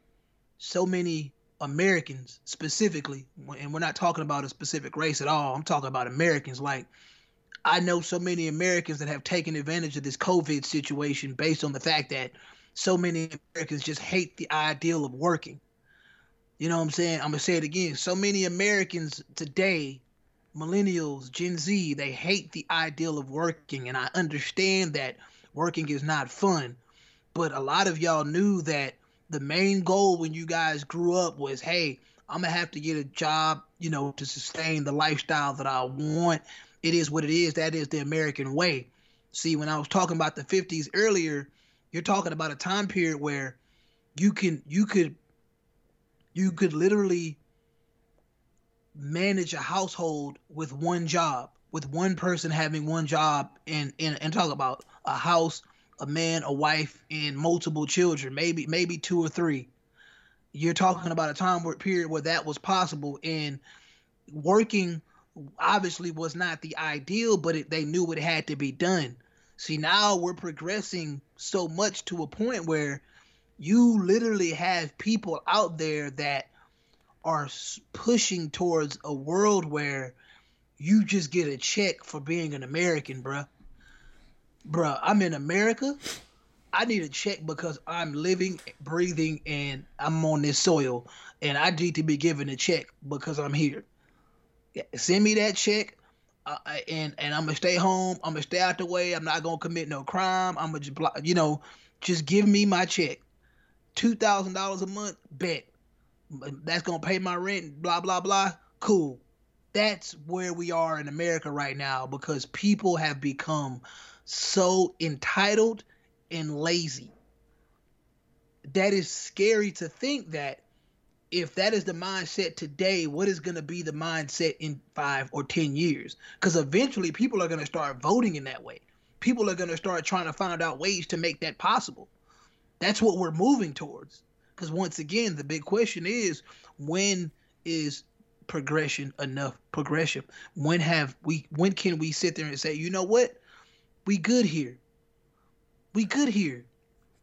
so many Americans specifically, and we're not talking about a specific race at all. I'm talking about Americans. Like, I know so many Americans that have taken advantage of this COVID situation based on the fact that so many Americans just hate the ideal of working. You know what I'm saying? I'm to say it again. So many Americans today, millennials, Gen Z, they hate the ideal of working. And I understand that working is not fun. But a lot of y'all knew that the main goal when you guys grew up was, hey, I'm gonna have to get a job, you know, to sustain the lifestyle that I want. It is what it is. That is the American way. See, when I was talking about the 50s earlier, you're talking about a time period where you can you could you could literally manage a household with one job, with one person having one job and and, and talk about a house, a man, a wife, and multiple children, maybe maybe two or three. You're talking about a time where, period where that was possible, and working obviously was not the ideal, but it, they knew it had to be done. See, now we're progressing so much to a point where you literally have people out there that are pushing towards a world where you just get a check for being an American, bruh. Bruh, I'm in America. I need a check because I'm living, breathing, and I'm on this soil, and I need to be given a check because I'm here. Send me that check, uh, and and I'm gonna stay home. I'm gonna stay out the way. I'm not gonna commit no crime. I'm gonna just, blo- you know, just give me my check. Two thousand dollars a month, bet. That's gonna pay my rent. Blah blah blah. Cool. That's where we are in America right now because people have become so entitled and lazy. That is scary to think that if that is the mindset today, what is going to be the mindset in five or 10 years? Because eventually people are going to start voting in that way. People are going to start trying to find out ways to make that possible. That's what we're moving towards. Because once again, the big question is when is progression enough progression? When have we, when can we sit there and say, you know what? We good here. We good here.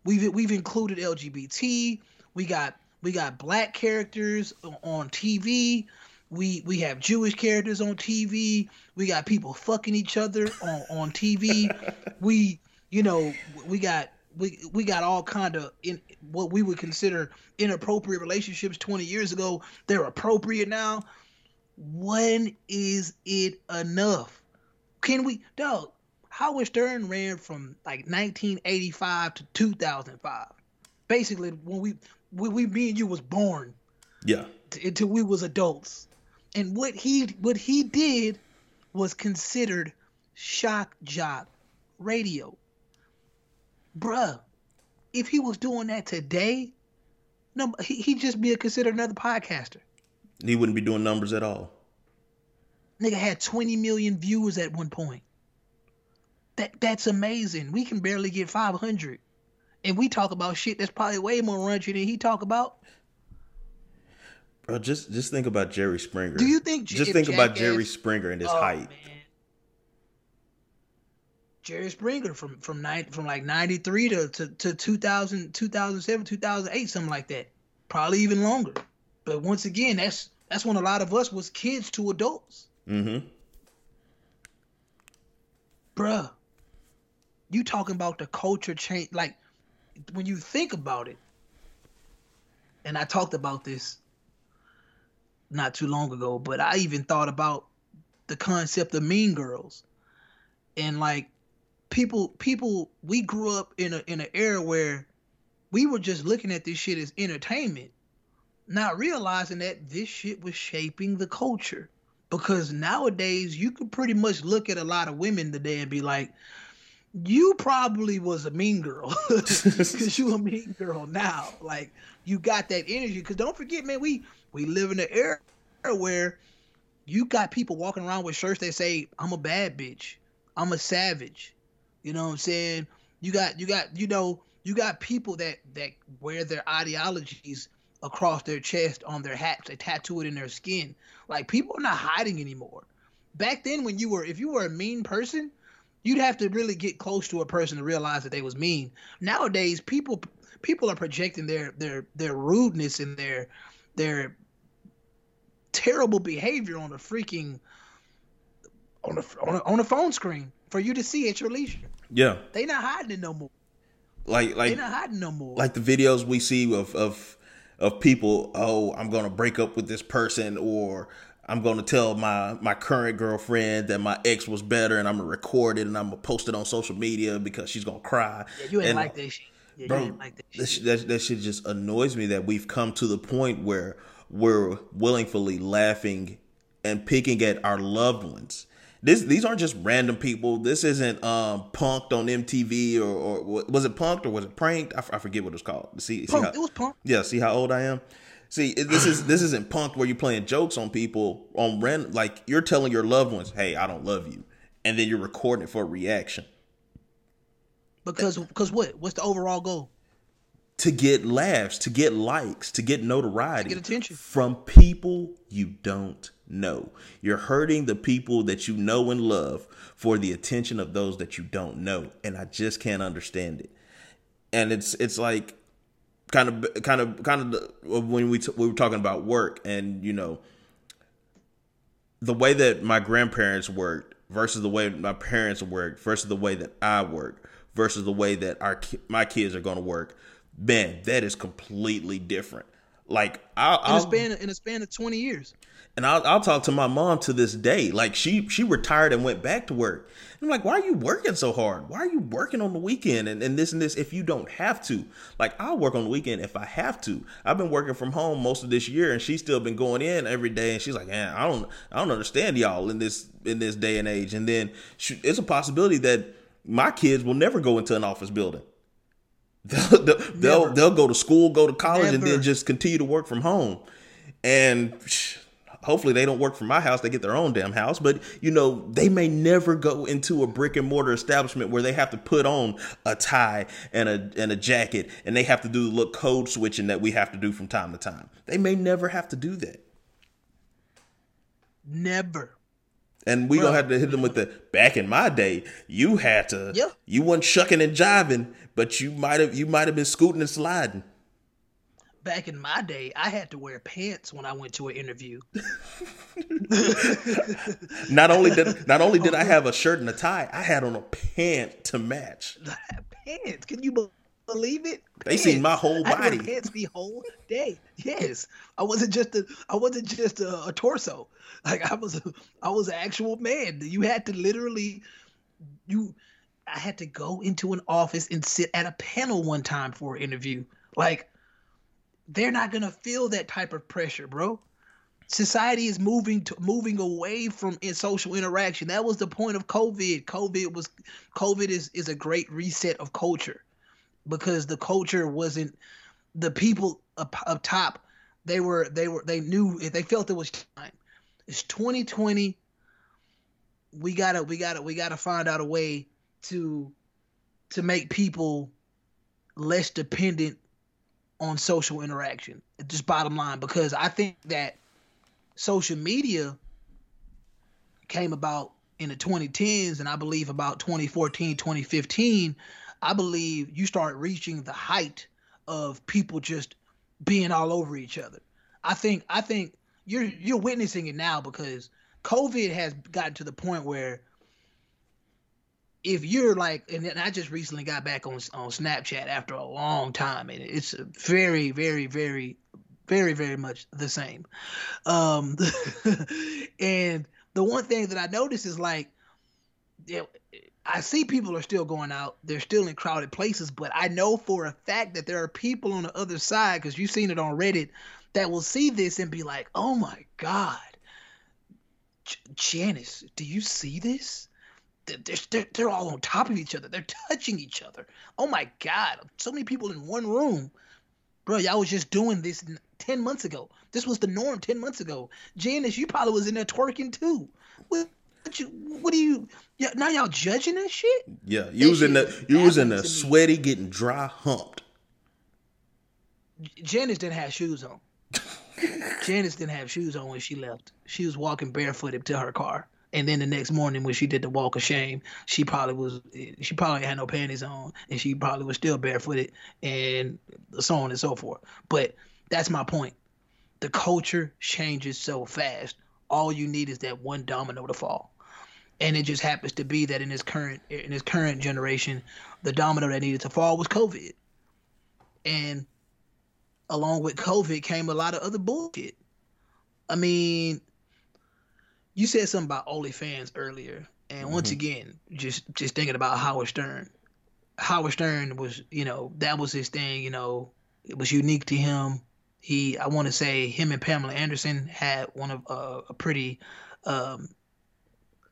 We've we've included LGBT. We got we got black characters on TV. We we have Jewish characters on TV. We got people fucking each other on on TV. we you know we got we we got all kind of in what we would consider inappropriate relationships 20 years ago. They're appropriate now. When is it enough? Can we dog? Howard Stern ran from like 1985 to 2005. Basically, when we, we, we me and you was born Yeah. t- until we was adults, and what he what he did was considered shock jock radio. Bruh, if he was doing that today, no, he he'd just be considered another podcaster. He wouldn't be doing numbers at all. Nigga had 20 million viewers at one point. That that's amazing. We can barely get 500. And we talk about shit that's probably way more raunchy than he talk about. Bro, just just think about Jerry Springer. Do you think just think about Jerry Springer and his Oh, height. man. Jerry Springer from from nine from like 93 to, to, to 2000 2007 2008 something like that. Probably even longer. But once again, that's that's when a lot of us was kids to adults. Mm-hmm. bruh, you talking about the culture change? Like when you think about it, and I talked about this not too long ago, but I even thought about the concept of mean girls. And like people people we grew up in a in an era where we were just looking at this shit as entertainment, not realizing that this shit was shaping the culture. Because nowadays you could pretty much look at a lot of women today and be like, you probably was a mean girl because you a mean girl now. Like you got that energy. Because don't forget, man, we we live in an era where you got people walking around with shirts that say, "I'm a bad bitch, I'm a savage." You know what I'm saying? You got you got you know you got people that that wear their ideologies across their chest on their hats. They tattoo it in their skin. Like people are not hiding anymore. Back then, when you were if you were a mean person, you'd have to really get close to a person to realize that they was mean. Nowadays, people people are projecting their their their rudeness and their their terrible behavior on a freaking on a on a, on a phone screen for you to see at your leisure. Yeah, They not hiding it no more. like like They not hiding no more. like the videos we see of of of people. Oh, I'm gonna break up with this person, or I'm gonna tell my my current girlfriend that my ex was better, and I'm gonna record it and I'm gonna post it on social media because she's gonna cry. yeah, you ain't And- like that shit. Yeah, bro, you ain't like that that, shit. sh- that, that shit just annoys me that we've come to the point where we're willingly laughing and picking at our loved ones. This these aren't just random people. This isn't um punked on MTV or, or was it punked or was it pranked? I, forget what it was called. See, see how, it was punk. yeah, see how old I am. See, this is this isn't punk where you're playing jokes on people on random. Like you're telling your loved ones, "Hey, I don't love you," and then you're recording it for a reaction. Because because what? What's the overall goal? to get laughs, to get likes, to get notoriety, To get attention. from people you don't know. You're hurting the people that you know and love for the attention of those that you don't know, and I just can't understand it. And it's it's like kind of kind of kind of when we t- we were talking about work and you know the way that my grandparents worked versus the way my parents worked versus the way that I work versus the way that our ki- my kids are going to work, man, that is completely different. Like I'll, In a span in a span of twenty years. And I'll, I'll talk to my mom to this day. Like she she retired and went back to work. I'm like, why are you working so hard? Why are you working on the weekend and, and this and this if you don't have to? Like I'll work on the weekend if I have to. I've been working from home most of this year and she's still been going in every day and she's like, man, I don't I don't understand y'all in this in this day and age. And then she, it's a possibility that my kids will never go into an office building. They'll they'll, they'll, they'll go to school, go to college, and then just continue to work from home. And psh, hopefully they don't work from my house; they get their own damn house. But you know, they may never go into a brick and mortar establishment where they have to put on a tie and a and a jacket, and they have to do the look code switching that we have to do from time to time. They may never have to do that. Never. And we gonna have to hit them with the back in my day, you had to Yeah. you weren't shucking and jiving, but you might have you might have been scooting and sliding. Back in my day, I had to wear pants when I went to an interview. Not only did not only did I have a shirt and a tie, I had on a pant to match. pants. Can you believe it? They seen my whole I had body. pants the whole day. Yes, I wasn't just a. I wasn't just a, a torso. Like I was. A, I was an actual man. You had to literally. You. I had to go into an office and sit at a panel one time for an interview. Like, they're not gonna feel that type of pressure, bro. Society is moving to moving away from in social interaction. That was the point of COVID. COVID was COVID is is a great reset of culture because the culture wasn't the people up, up top. They were they were they knew they felt it was time. It's 2020. We gotta we gotta we gotta find out a way to to make people less dependent on social interaction. Just bottom line because I think that social media came about in the 2010s and I believe about 2014, 2015, I believe you start reaching the height of people just being all over each other. I think I think you're you're witnessing it now because COVID has gotten to the point where if you're like, and I just recently got back on on Snapchat after a long time, and it's very, very, very, very, very much the same. Um, and the one thing that I notice is like, yeah, I see people are still going out. They're still in crowded places, but I know for a fact that there are people on the other side because you've seen it on Reddit that will see this and be like, "Oh my god, J- Janice, do you see this? They're, they're, they're all on top of each other. They're touching each other. Oh my god, so many people in one room." Bro, y'all was just doing this 10 months ago. This was the norm 10 months ago. Janice, you probably was in there twerking too. What, what you what do you yeah, now y'all judging that shit? Yeah, you was in the you was in the sweaty, getting dry humped. Janice didn't have shoes on. Janice didn't have shoes on when she left. She was walking barefooted to her car. And then the next morning when she did the walk of shame, she probably was she probably had no panties on and she probably was still barefooted and so on and so forth. But that's my point. The culture changes so fast. All you need is that one domino to fall. And it just happens to be that in this current in this current generation, the domino that needed to fall was COVID. And along with COVID came a lot of other bullshit. I mean, you said something about OnlyFans earlier, and once again, just just thinking about Howard Stern. Howard Stern was, you know, that was his thing. You know, it was unique to him. He, I want to say, him and Pamela Anderson had one of uh, a pretty um,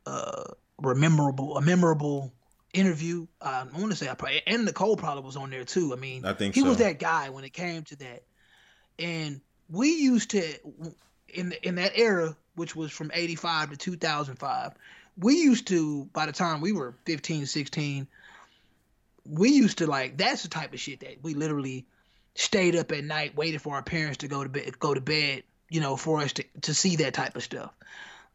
uh, memorable, a memorable interview. Uh, I want to say, I probably, and Nicole probably was on there too. I mean, I think he was that guy when it came to that. And we used to in in that era, which was from 85 to 2005, we used to by the time we were 15, 16, we used to like that's the type of shit that we literally stayed up at night waiting for our parents to go to bed go to bed, you know, for us to to see that type of stuff.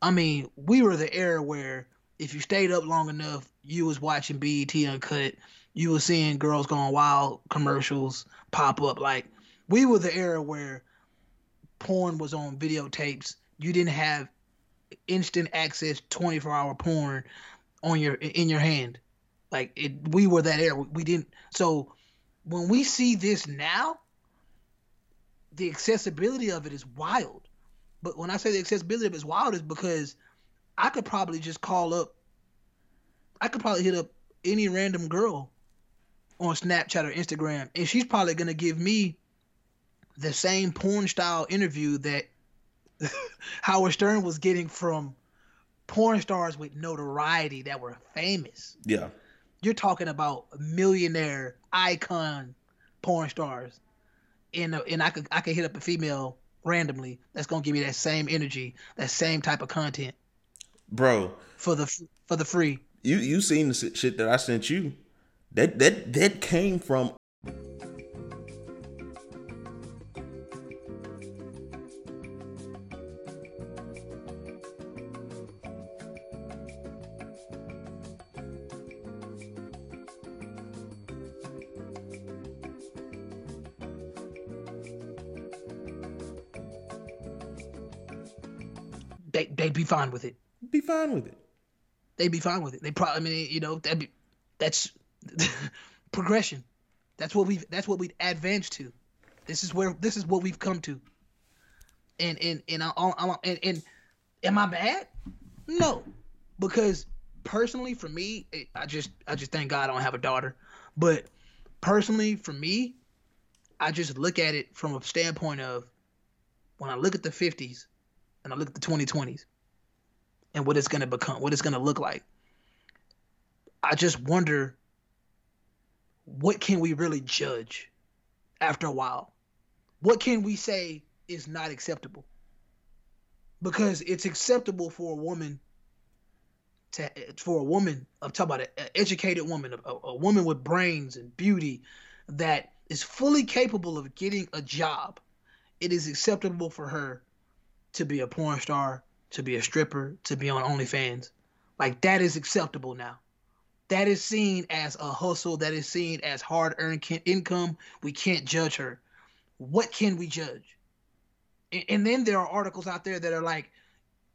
I mean, we were the era where if you stayed up long enough, you was watching BET Uncut, you was seeing Girls Gone Wild commercials pop up. Like we were the era where porn was on videotapes. You didn't have instant access 24 hour porn on your in your hand. Like it we were that era. We didn't so when we see this now, the accessibility of it is wild. But when I say the accessibility of it is wild is because I could probably just call up I could probably hit up any random girl on Snapchat or Instagram and she's probably gonna give me the same porn style interview that Howard Stern was getting from porn stars with notoriety that were famous. Yeah, You're talking about millionaire icon porn stars, and and I could I could hit up a female randomly that's gonna give me that same energy, that same type of content bro. for the for the free. You you seen the shit that I sent you? That that that came from fine with it. be fine with it. They'd be fine with it. They probably I mean you know that be that's progression. That's what we've that's what we've advanced to. This is where this is what we've come to. And and and I, I, and, and am I bad? No, because personally for me, it, I just I just thank God I don't have a daughter. But personally for me, I just look at it from a standpoint of when I look at the 50s and I look at the 2020s and what it's going to become, what it's going to look like. I just wonder what can we really judge after a while? What can we say is not acceptable? Because it's acceptable for a woman to for a woman, I'm talking about an educated woman, a, a woman with brains and beauty that is fully capable of getting a job. It is acceptable for her to be a porn star, to be a stripper, to be on OnlyFans. Like that is acceptable now. That is seen as a hustle. That is seen as hard-earned ki- income. We can't judge her. What can we judge? And, and then there are articles out there that are like,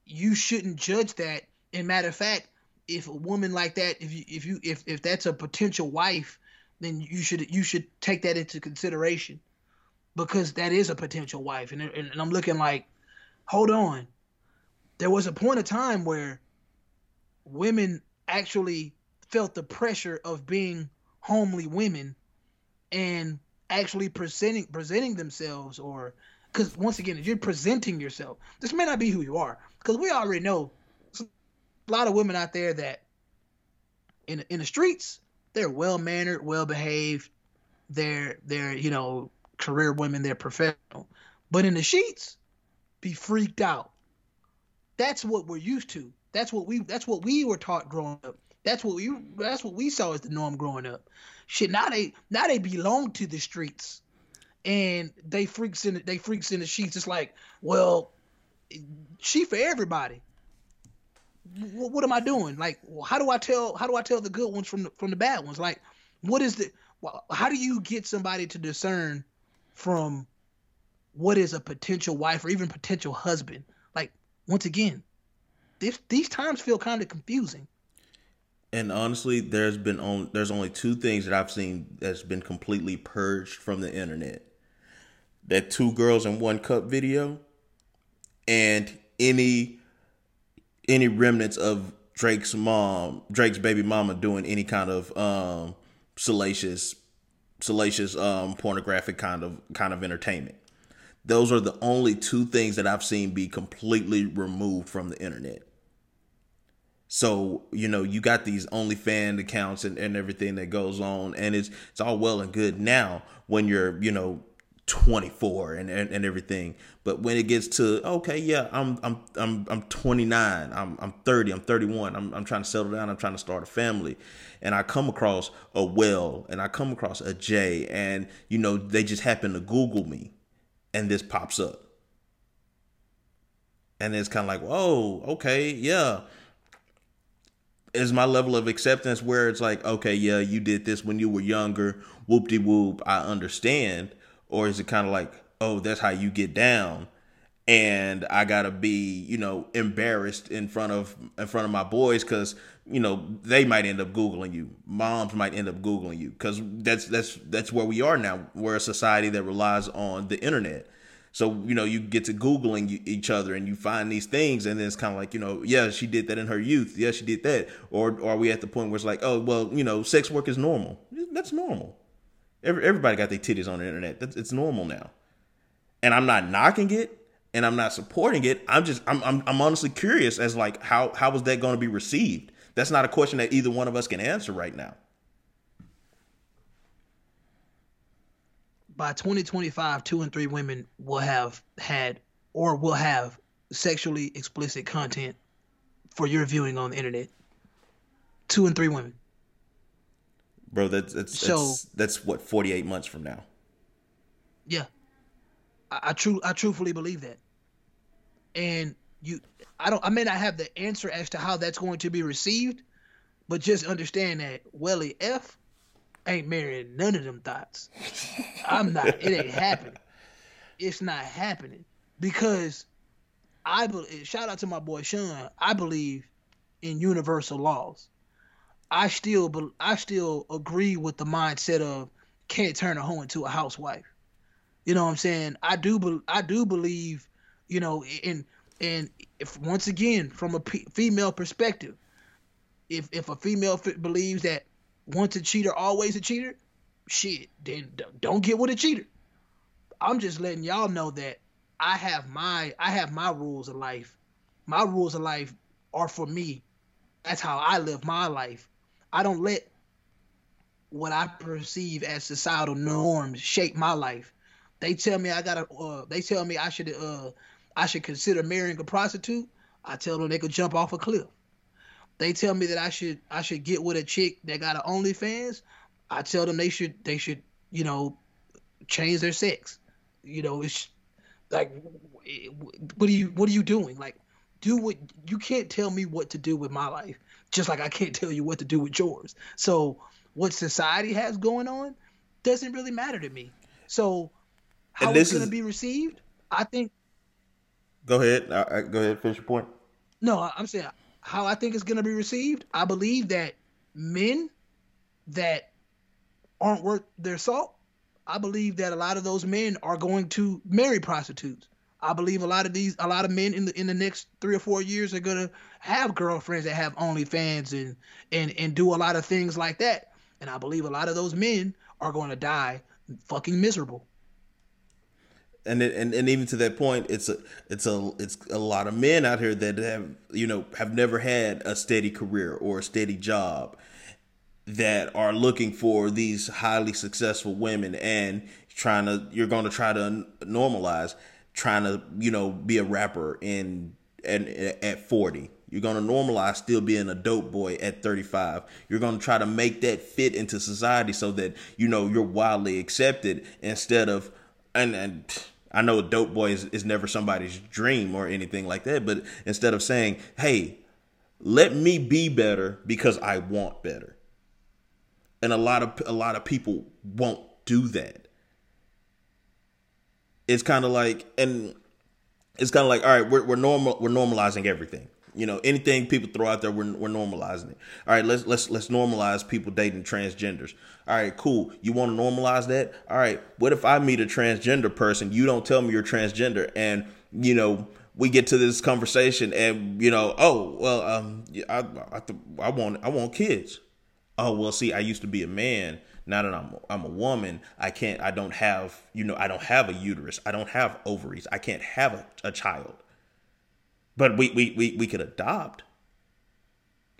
you shouldn't judge that. And matter of fact, if a woman like that, if you if you if if that's a potential wife, then you should you should take that into consideration because that is a potential wife. And and, and I'm looking like, hold on, there was a point of time where women actually felt the pressure of being homely women and actually presenting presenting themselves or because once again you're presenting yourself this may not be who you are because we already know a lot of women out there that in in the streets they're well mannered well behaved they're they're you know career women they're professional but in the sheets be freaked out that's what we're used to that's what we that's what we were taught growing up that's what we that's what we saw as the norm growing up. Shit, now they now they belong to the streets, and they freaks in they freaks in the sheets. It's like, well, she for everybody. What, what am I doing? Like, how do I tell how do I tell the good ones from the, from the bad ones? Like, what is the how do you get somebody to discern from what is a potential wife or even potential husband? Once again, this, these times feel kind of confusing and honestly, there's been on there's only two things that I've seen that's been completely purged from the internet. That two girls in one cup video and any any remnants of Drake's mom, Drake's baby mama doing any kind of um salacious salacious um pornographic kind of kind of entertainment. Those are the only two things that I've seen be completely removed from the internet. So, you know, you got these OnlyFans accounts and, and everything that goes on, and it's it's all well and good now when you're, you know, 24 and, and, and everything. But when it gets to okay, yeah, I'm I'm I'm I'm 29, I'm I'm 30, I'm 31, I'm I'm trying to settle down, I'm trying to start a family, and I come across a Will and I come across a Jay, and you know they just happen to Google me, and this pops up, and it's kind of like, whoa, okay, yeah. Is my level of acceptance where it's like, okay, yeah, you did this when you were younger, whoop de whoop, I understand, or is it kind of like, oh, that's how you get down, and I gotta be, you know, embarrassed in front of in front of my boys because you know they might end up googling you, moms might end up googling you because that's that's that's where we are now. We're a society that relies on the internet. So you know, you get to googling each other and you find these things, and then it's kind of like you know, yeah, she did that in her youth. Yeah, she did that. Or, or are we at the point where it's like, oh, well, you know, sex work is normal. That's normal. Every, everybody got their titties on the internet. That's, it's normal now. And I'm not knocking it, and I'm not supporting it. I'm just, I'm, I'm, I'm honestly curious as like how how was that going to be received? That's not a question that either one of us can answer right now. by 2025, two and three women will have had or will have sexually explicit content for your viewing on the internet. Two and three women. Bro, that's that's so, that's, that's what 48 months from now. Yeah. I, I true I truthfully believe that. And you I don't I may not have the answer as to how that's going to be received, but just understand that Welly F ain't marrying none of them thoughts. I'm not. It ain't happening. It's not happening because I believe. Shout out to my boy Sean. I believe in universal laws. I still, I still agree with the mindset of can't turn a hoe into a housewife. You know what I'm saying? I do, I do believe, you know, in and if once again from a p- female perspective, if if a female f- believes that once a cheater, always a cheater, shit, then don't get with a cheater. I'm just letting y'all know that I have my I have my rules of life. My rules of life are for me. That's how I live my life. I don't let what I perceive as societal norms shape my life. They tell me I gotta. Uh, they tell me I should. Uh, I should consider marrying a prostitute. I tell them they could jump off a cliff they tell me that I should I should get with a chick that got an OnlyFans, I tell them they should they should you know change their sex. You know, it's like what are you what are you doing? Like do what you can't tell me what to do with my life, just like I can't tell you what to do with yours. So what society has going on doesn't really matter to me. So how it's going to be received, I think. Go ahead. Uh, go ahead. Finish your point. No, I'm saying how I think it's going to be received, I believe that men that aren't worth their salt, I believe that a lot of those men are going to marry prostitutes. I believe a lot of these, a lot of men in the in the next three or four years are gonna have girlfriends that have OnlyFans and and and do a lot of things like that. And I believe a lot of those men are going to die fucking miserable. And it, and and even to that point, it's a it's a it's a lot of men out here that have you know have never had a steady career or a steady job that are looking for these highly successful women and trying to you're going to try to normalize trying to you know be a rapper in and at 40 you're going to normalize still being a dope boy at 35 you're going to try to make that fit into society so that you know you're widely accepted instead of and and I know dope boy is, is never somebody's dream or anything like that but instead of saying hey let me be better because I want better. And a lot of a lot of people won't do that. It's kind of like and it's kind of like all right we're, we're normal we're normalizing everything you know anything people throw out there we're, we're normalizing it. All right let's let's let's normalize people dating transgenders. All right cool. You want to normalize that? All right what if i meet a transgender person? You don't tell me you're transgender. And you know we get to this conversation and you know oh well um i i, I want i want kids. Oh well see i used to be a man. Now that I'm I'm a woman, I can't I don't have, you know, I don't have a uterus. I don't have ovaries. I can't have a, a child. But we we we we could adopt.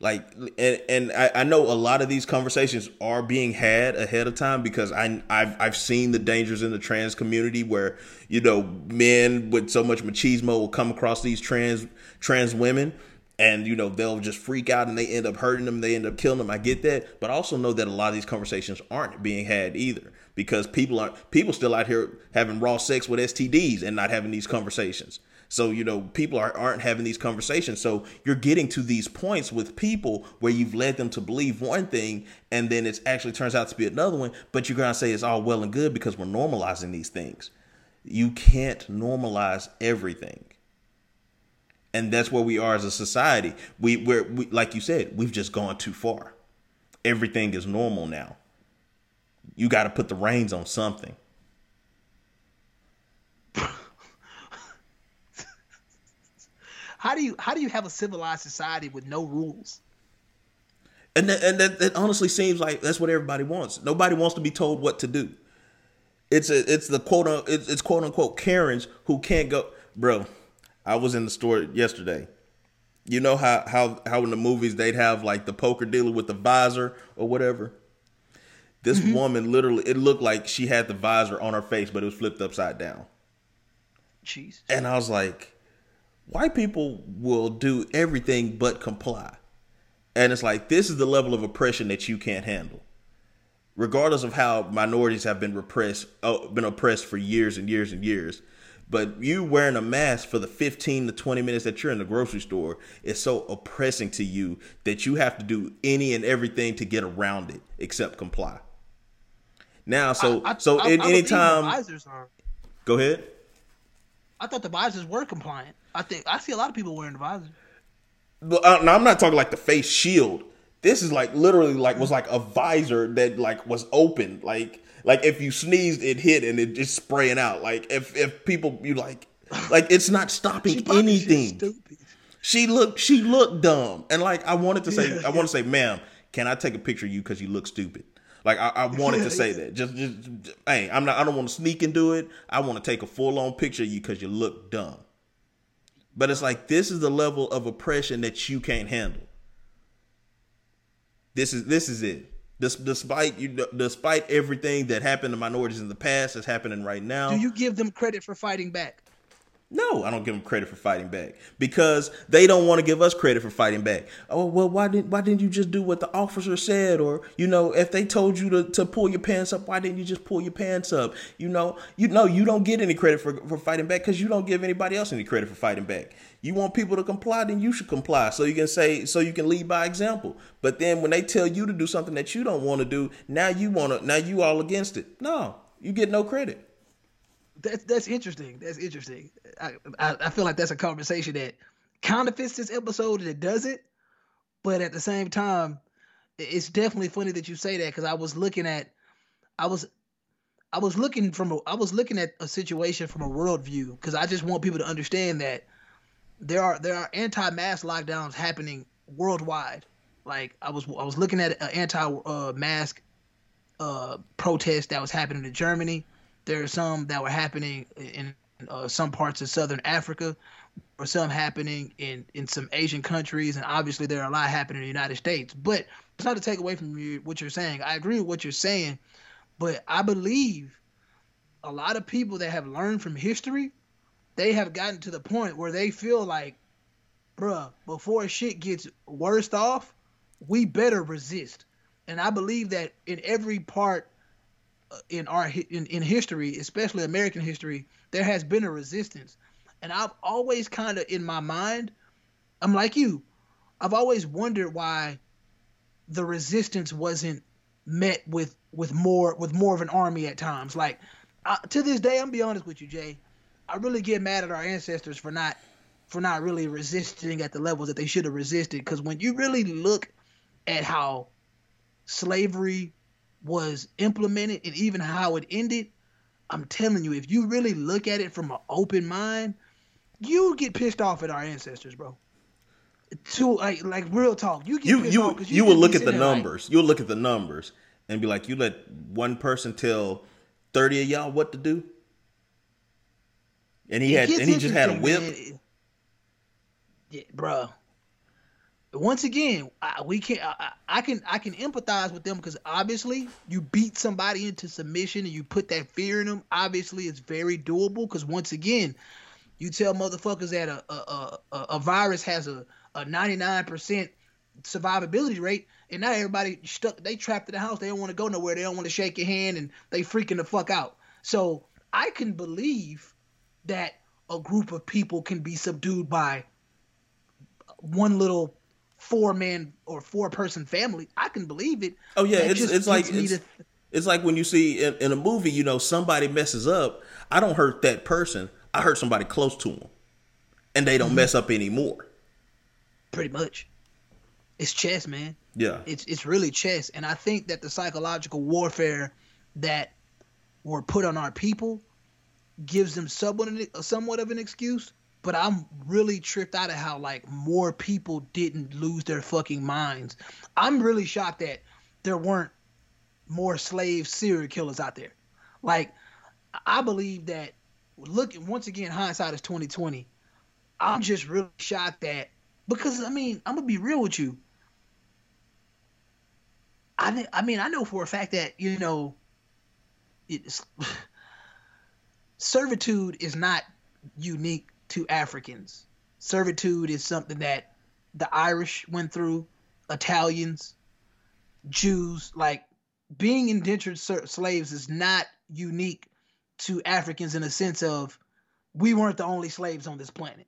Like and and I, I know a lot of these conversations are being had ahead of time because I I've I've seen the dangers in the trans community where, you know, men with so much machismo will come across these trans trans women and you know they'll just freak out and they end up hurting them they end up killing them. I get that. But I also know that a lot of these conversations aren't being had either because people aren't people still out here having raw sex with stds and not having these conversations so you know people are, aren't having these conversations so you're getting to these points with people where you've led them to believe one thing and then it actually turns out to be another one but you're going to say it's all well and good because we're normalizing these things you can't normalize everything and that's where we are as a society. We we're we, like you said, we've just gone too far. Everything is normal now. You got to put the reins on something. How do you how do you have a civilized society with no rules? And that, and that, that honestly seems like that's what everybody wants. Nobody wants to be told what to do. It's a, it's the quote it's, it's quote unquote Karens who can't go, bro. I was in the store yesterday. You know how how how in the movies they'd have like the poker dealer with the visor or whatever. This mm-hmm. woman literally it looked like she had the visor on her face, but it was flipped upside down. Jeez. And I was like, white people will do everything but comply. And it's like this is the level of oppression that you can't handle. Regardless of how minorities have been repressed, oh, been oppressed for years and years and years, but you wearing a mask for the 15 to 20 minutes that you're in the grocery store is so oppressing to you that you have to do any and everything to get around it except comply. Now, so I, I, so I, in any time, go ahead. I thought the visors were compliant. I think I see a lot of people wearing the visor. But uh, now I'm not talking like the face shield. This is like literally like was like a visor that like was open, like like if you sneezed, it hit and it just spraying out. Like if if people you like like it's not stopping anything. She looked she looked dumb. And like I wanted to say yeah, I want to say, ma'am, can I take a picture of you because you look stupid? Like I, I wanted to say that. Just, just, just, hey, I'm not. I don't want to sneak and do it. I want to take a full on picture of you because you look dumb. But it's like this is the level of oppression that you can't handle. This is this is it. Despite you despite everything that happened to minorities in the past that's happening right now. Do you give them credit for fighting back no i don't give them credit for fighting back because they don't want to give us credit for fighting back oh well why didn't why didn't you just do what the officer said or you know if they told you to, to pull your pants up why didn't you just pull your pants up you know you know you don't get any credit for, for fighting back because you don't give anybody else any credit for fighting back you want people to comply, then you should comply. So you can say, so you can lead by example. But then when they tell you to do something that you don't want to do, now you want to, now you all against it. No, you get no credit. That's that's interesting. That's interesting. I, I, I feel like that's a conversation that kind of fits this episode and it doesn't. but at the same time, it's definitely funny that you say that because I was looking at, I was, I was looking from a, I was looking at a situation from a worldview because I just want people to understand that there are there are anti-mask lockdowns happening worldwide. Like I was I was looking at an anti-mask uh, protest that was happening in Germany. There are some that were happening in uh, some parts of southern Africa, or some happening in in some Asian countries, and obviously there are a lot happening in the United States. But it's not to take away from you what you're saying. I agree with what you're saying, but I believe a lot of people that have learned from history, they have gotten to the point where they feel like, bruh, before shit gets worse off, we better resist. And I believe that in every part in our in, in history, especially American history, there has been a resistance. And I've always kind of in my mind, I'm like you. I've always wondered why the resistance wasn't met with with more with more of an army at times. Like uh, to this day, I'm be honest with you, Jay. I really get mad at our ancestors for not for not really resisting at the levels that they should have resisted. Because when you really look at how slavery was implemented and even how it ended, I'm telling you, if you really look at it from an open mind, you get pissed off at our ancestors, bro. To like, like real talk, you get You pissed you off 'cause you will look at the there like, numbers. You'll look at the numbers and be like, you let one person tell thirty of y'all what to do, and he had and he just had a whip. man. Yeah, bro. Once again, I, we can I, I can I can empathize with them because obviously you beat somebody into submission and you put that fear in them. Obviously, it's very doable because once again, you tell motherfuckers that a a, a, a- a virus has a a 99% survivability rate, and now everybody stuck. They trapped in the house. They don't want to go nowhere. They don't want to shake your hand, and they freaking the fuck out. So I can believe that a group of people can be subdued by one little four man or four person family. I can believe it. Oh yeah, it's it's like it's, to- it's like when you see in, in a movie, you know, somebody messes up. I don't hurt that person. I hurt somebody close to them, and they don't Mm-hmm. mess up anymore. pretty much. It's chess, man. Yeah, It's it's really chess, and I think that the psychological warfare that were put on our people gives them somewhat somewhat of an excuse. But I'm really tripped out of how like more people didn't lose their fucking minds. I'm really shocked that there weren't more slave serial killers out there. Like I believe that look once again hindsight is 2020. I'm just really shocked that because I mean I'm gonna be real with you. I I mean I know for a fact that you know it's servitude is not unique to Africans. Servitude is something that the Irish went through, Italians, Jews. Like being indentured slaves is not unique to Africans in a sense of we weren't the only slaves on this planet.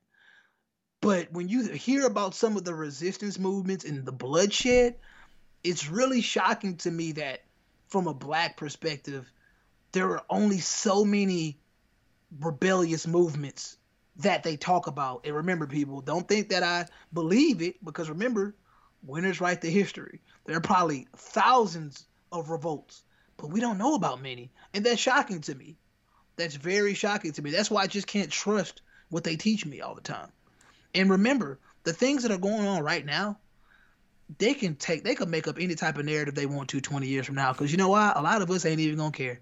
But when you hear about some of the resistance movements and the bloodshed, it's really shocking to me that from a black perspective, there are only so many rebellious movements that they talk about. And remember, people, don't think that I believe it because remember, winners write the history. There are probably thousands of revolts, but we don't know about many. And that's shocking to me. That's very shocking to me. That's why I just can't trust what they teach me all the time. And remember, the things that are going on right now, they can take they could make up any type of narrative they want to 20 years from now because you know why a lot of us ain't even gonna care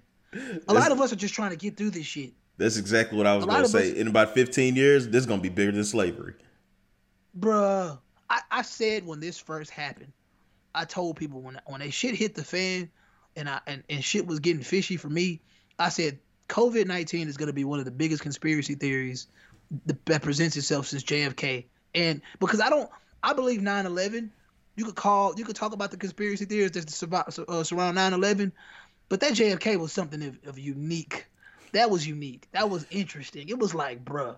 a lot of us are just trying to get through this shit that's exactly what I was going to say. us- In about 15 years, this is going to be bigger than slavery. bruh I, I said when this first happened i told people when when they shit hit the fan and i and, and shit was getting fishy for me i said covid-19 is going to be one of the biggest conspiracy theories that, presents itself since jfk and because i don't i believe 9-11 you could call you could talk about the conspiracy theories that uh, surround 9-11 but that jfk was something of, of unique that was unique that was interesting it was like bruh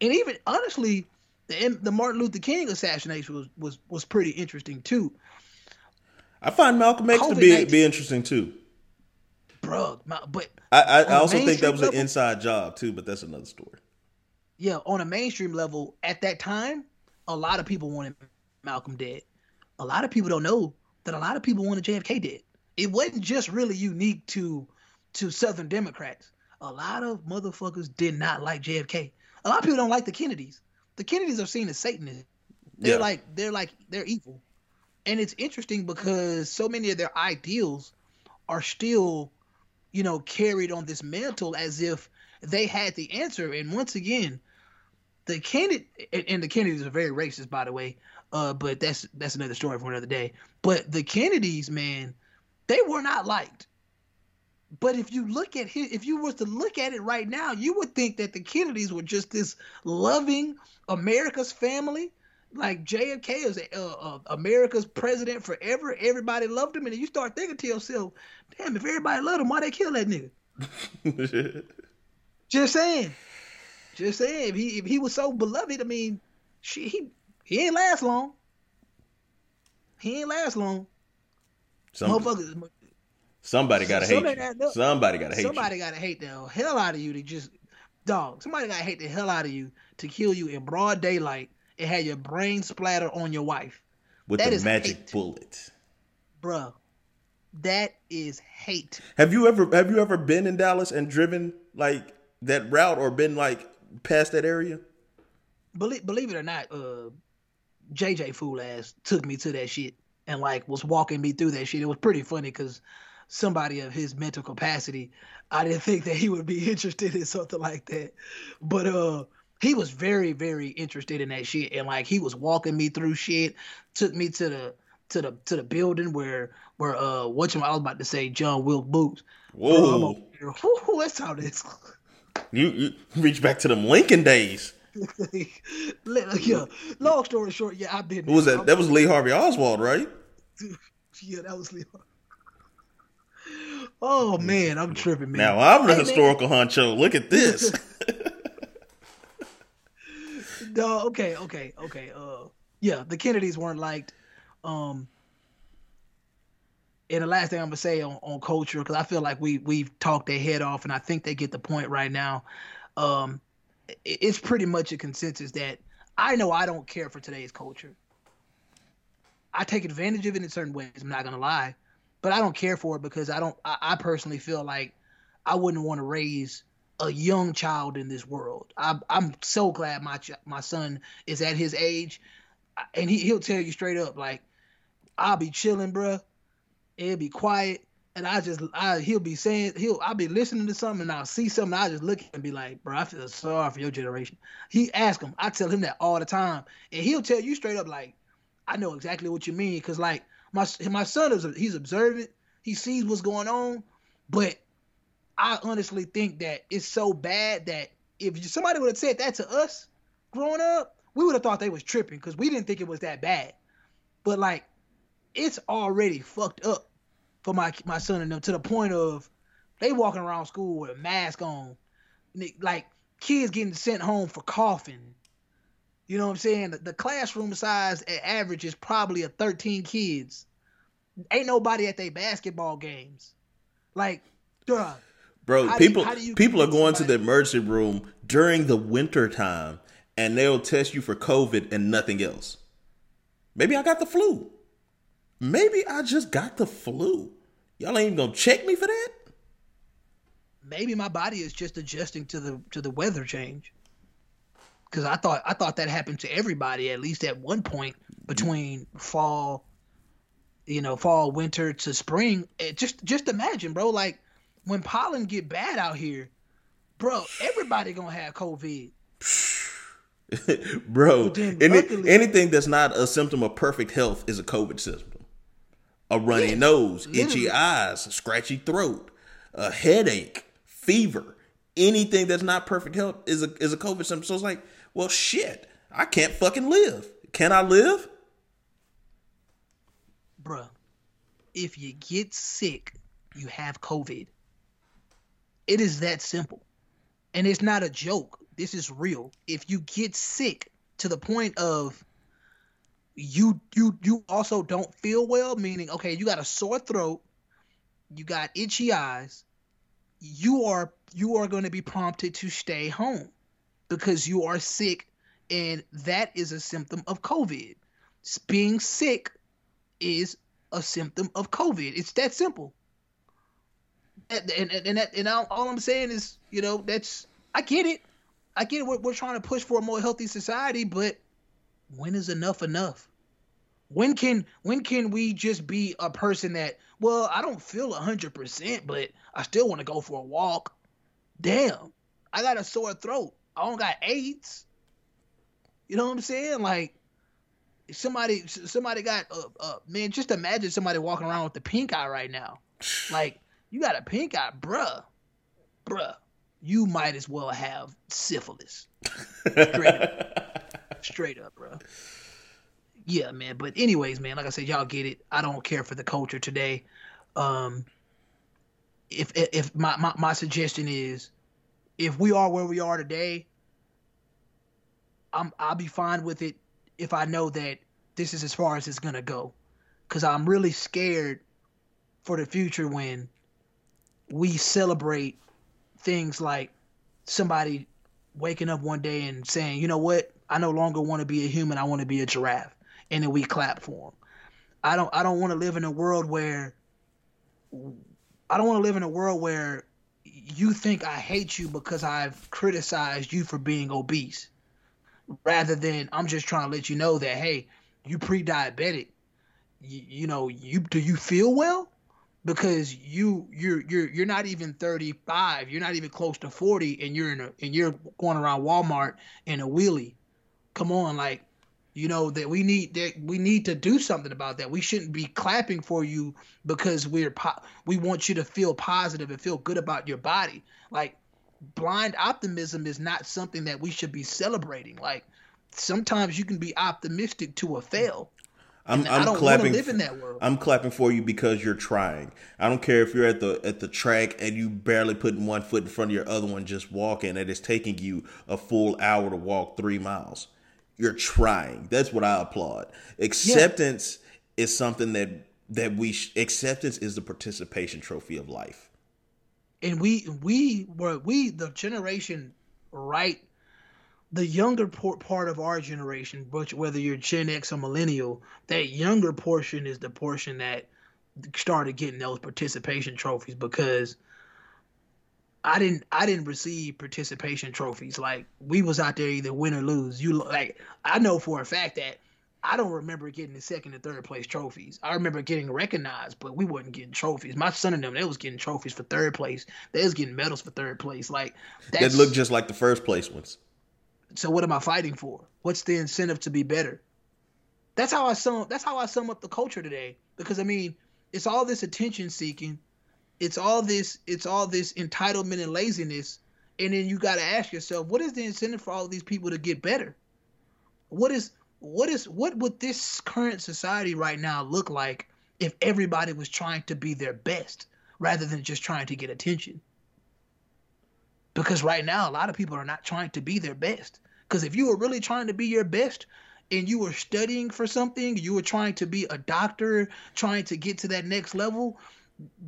and even honestly, the the Martin Luther King assassination was was was pretty interesting too, I find Malcolm X to be COVID-19 be interesting too. bro. My, but I, I, I also think that was an inside job too, but that's another story. yeah, on a mainstream level, at that time, a lot of people wanted Malcolm dead. a lot of people don't know that a lot of people wanted JFK dead. It wasn't just really unique to to Southern Democrats. A lot of motherfuckers did not like JFK. A lot of people don't like the Kennedys. The Kennedys are seen as Satanists. They're Yeah. like they're like they're evil. And it's interesting because so many of their ideals are still, you know, carried on this mantle as if they had the answer. And once again, the Kennedy and, and the Kennedys are very racist, by the way. Uh, but that's that's another story for another day. But the Kennedys, man, they were not liked. But if you look at his, if you was to look at it right now, you would think that the Kennedys were just this loving America's family, like JFK is uh, uh, America's president forever. Everybody loved him, and then you start thinking to yourself, "Damn, if everybody loved him, why they kill that nigga?" Just saying, just saying. If he if he was so beloved, I mean, she he he ain't last long. He ain't last long. Some, Motherfuckers, somebody gotta hate Somebody you. gotta- Somebody gotta hate somebody you. gotta hate the hell out of you to just dog. Somebody gotta hate the hell out of you to kill you in broad daylight and have your brain splatter on your wife, with that the magic hate. bullet. bruh. That is hate. Have you ever have you ever been in Dallas and driven like that route or been like past that area? Believe believe it or not, uh, JJ fool ass took me to that shit and like was walking me through that shit. It was pretty funny because somebody of his mental capacity, I didn't think that he would be interested in something like that. But uh he was very, very interested in that shit. And like he was walking me through shit, took me to the to the to the building where where uh what I was about to say, John Wilkes Booth. Bro, Whoa. here. Whew, let's talk this. You, you reach back to them Lincoln days. Yeah. Long story short, yeah, I've been Who was that? That was Lee Harvey Oswald, right? Yeah, that was Leo. Oh man, I'm tripping, man. Now I'm the Hey, man, historical honcho. Look at this. No, okay, okay, okay. Uh, yeah, the Kennedys weren't liked. Um, and the last thing I'm gonna say on, on culture, because I feel like we we've talked their head off, and I think they get the point right now. Um, it, it's pretty much a consensus that I know I don't care for today's culture. I take advantage of it in certain ways. I'm not gonna lie, but I don't care for it because I don't. I, I personally feel like I wouldn't want to raise a young child in this world. I, I'm so glad my my son is at his age, and he he'll tell you straight up like, I'll be chilling, bruh. It'll be quiet, and I just I he'll be saying he'll I'll be listening to something and I'll see something I just look and be like, bro, I feel sorry for your generation. He ask him, I tell him that all the time, and he'll tell you straight up like, I know exactly what you mean, because like my my son is he's observant, he sees what's going on, but I honestly think that it's so bad that if somebody would have said that to us growing up, we would have thought they was tripping because we didn't think it was that bad. But like, it's already fucked up for my my son and them to the point of they walking around school with a mask on, like kids getting sent home for coughing. You know what I'm saying? The, the classroom size at average is probably a 13 kids. Ain't nobody at their basketball games. Like, duh. Bro, How do people how do people are going to the emergency room during the winter time and they'll test you for COVID and nothing else. Maybe I got the flu. Maybe I just got the flu. Y'all ain't even gonna check me for that? maybe my body is just adjusting to the to the weather change. Because I thought I thought that happened to everybody at least at one point between fall, you know, fall, winter to spring. It just just imagine, bro. Like when pollen get bad out here, bro, everybody gonna have COVID. Bro, any, anything that's not a symptom of perfect health is a COVID symptom. A runny Yeah, nose, literally. itchy eyes, scratchy throat, a headache, fever. Anything that's not perfect health is a is a COVID symptom. So it's like, well, shit, I can't fucking live. Can I live? bruh, if you get sick, you have COVID. It is that simple. And it's not a joke. This is real. If you get sick to the point of you you you also don't feel well, meaning okay, you got a sore throat, you got itchy eyes, you are you are going to be prompted to stay home because you are sick and that is a symptom of COVID. Being sick is a symptom of COVID. It's that simple. And and and, that, and all, I'm saying is, you know, that's I get it. I get it. We're, we're trying to push for a more healthy society, but when is enough enough? When can when can we just be a person that well I don't feel hundred percent, but I still want to go for a walk. Damn, I got a sore throat. I don't got AIDS. You know what I'm saying? Like somebody somebody got uh, uh man, just imagine somebody walking around with the pink eye right now. Like you got a pink eye, bruh, bruh. You might as well have syphilis. Straight up, straight up, bruh. Yeah, man. But anyways, man, like I said, y'all get it. I don't care for the culture today. Um, if if my, my my suggestion is, if we are where we are today, I'm I'll be fine with it if I know that this is as far as it's gonna go, because I'm really scared for the future when we celebrate things like somebody waking up one day and saying, you know what, I no longer want to be a human, I want to be a giraffe, and then we clap for them. I don't I don't want to live in a world where I don't want to live in a world where you think I hate you because I've criticized you for being obese rather than I'm just trying to let you know that hey, you pre-diabetic. You, you know, you do you feel well? Because you you're you're you're not even 35, you're not even close to 40 and you're in a and you're going around Walmart in a wheelie. Come on, like you know that we need that we need to do something about that. We shouldn't be clapping for you because we're po- we want you to feel positive and feel good about your body. Like blind optimism is not something that we should be celebrating. Like sometimes you can be optimistic to a fail. I'm, I'm don't clapping. live in that world. I'm clapping for you because you're trying. I don't care if you're at the at the track and you barely putting one foot in front of your other one, just walking, and it's taking you a full hour to walk three miles. You're trying. That's what I applaud. Acceptance is something that that we sh- acceptance is the participation trophy of life. and we we were we the generation right the younger por- part of our generation which whether you're gen x or millennial that younger portion is the portion that started getting those participation trophies because i didn't i didn't receive participation trophies like we was out there either win or lose you like i know for a fact that I don't remember getting the second and third place trophies. I remember getting recognized, but we wasn't getting trophies. My son and them, they was getting trophies for third place. They was getting medals for third place. Like That that's look just like the first place ones. so what am I fighting for? What's the incentive to be better? That's how I sum that's how I sum up the culture today. Because I mean, it's all this attention seeking, it's all this it's all this entitlement and laziness, and then you gotta ask yourself, what is the incentive for all these people to get better? What is what is what would this current society right now look like if everybody was trying to be their best rather than just trying to get attention? because right now a lot of people are not trying to be their best because if you were really trying to be your best and you were studying for something you were trying to be a doctor trying to get to that next level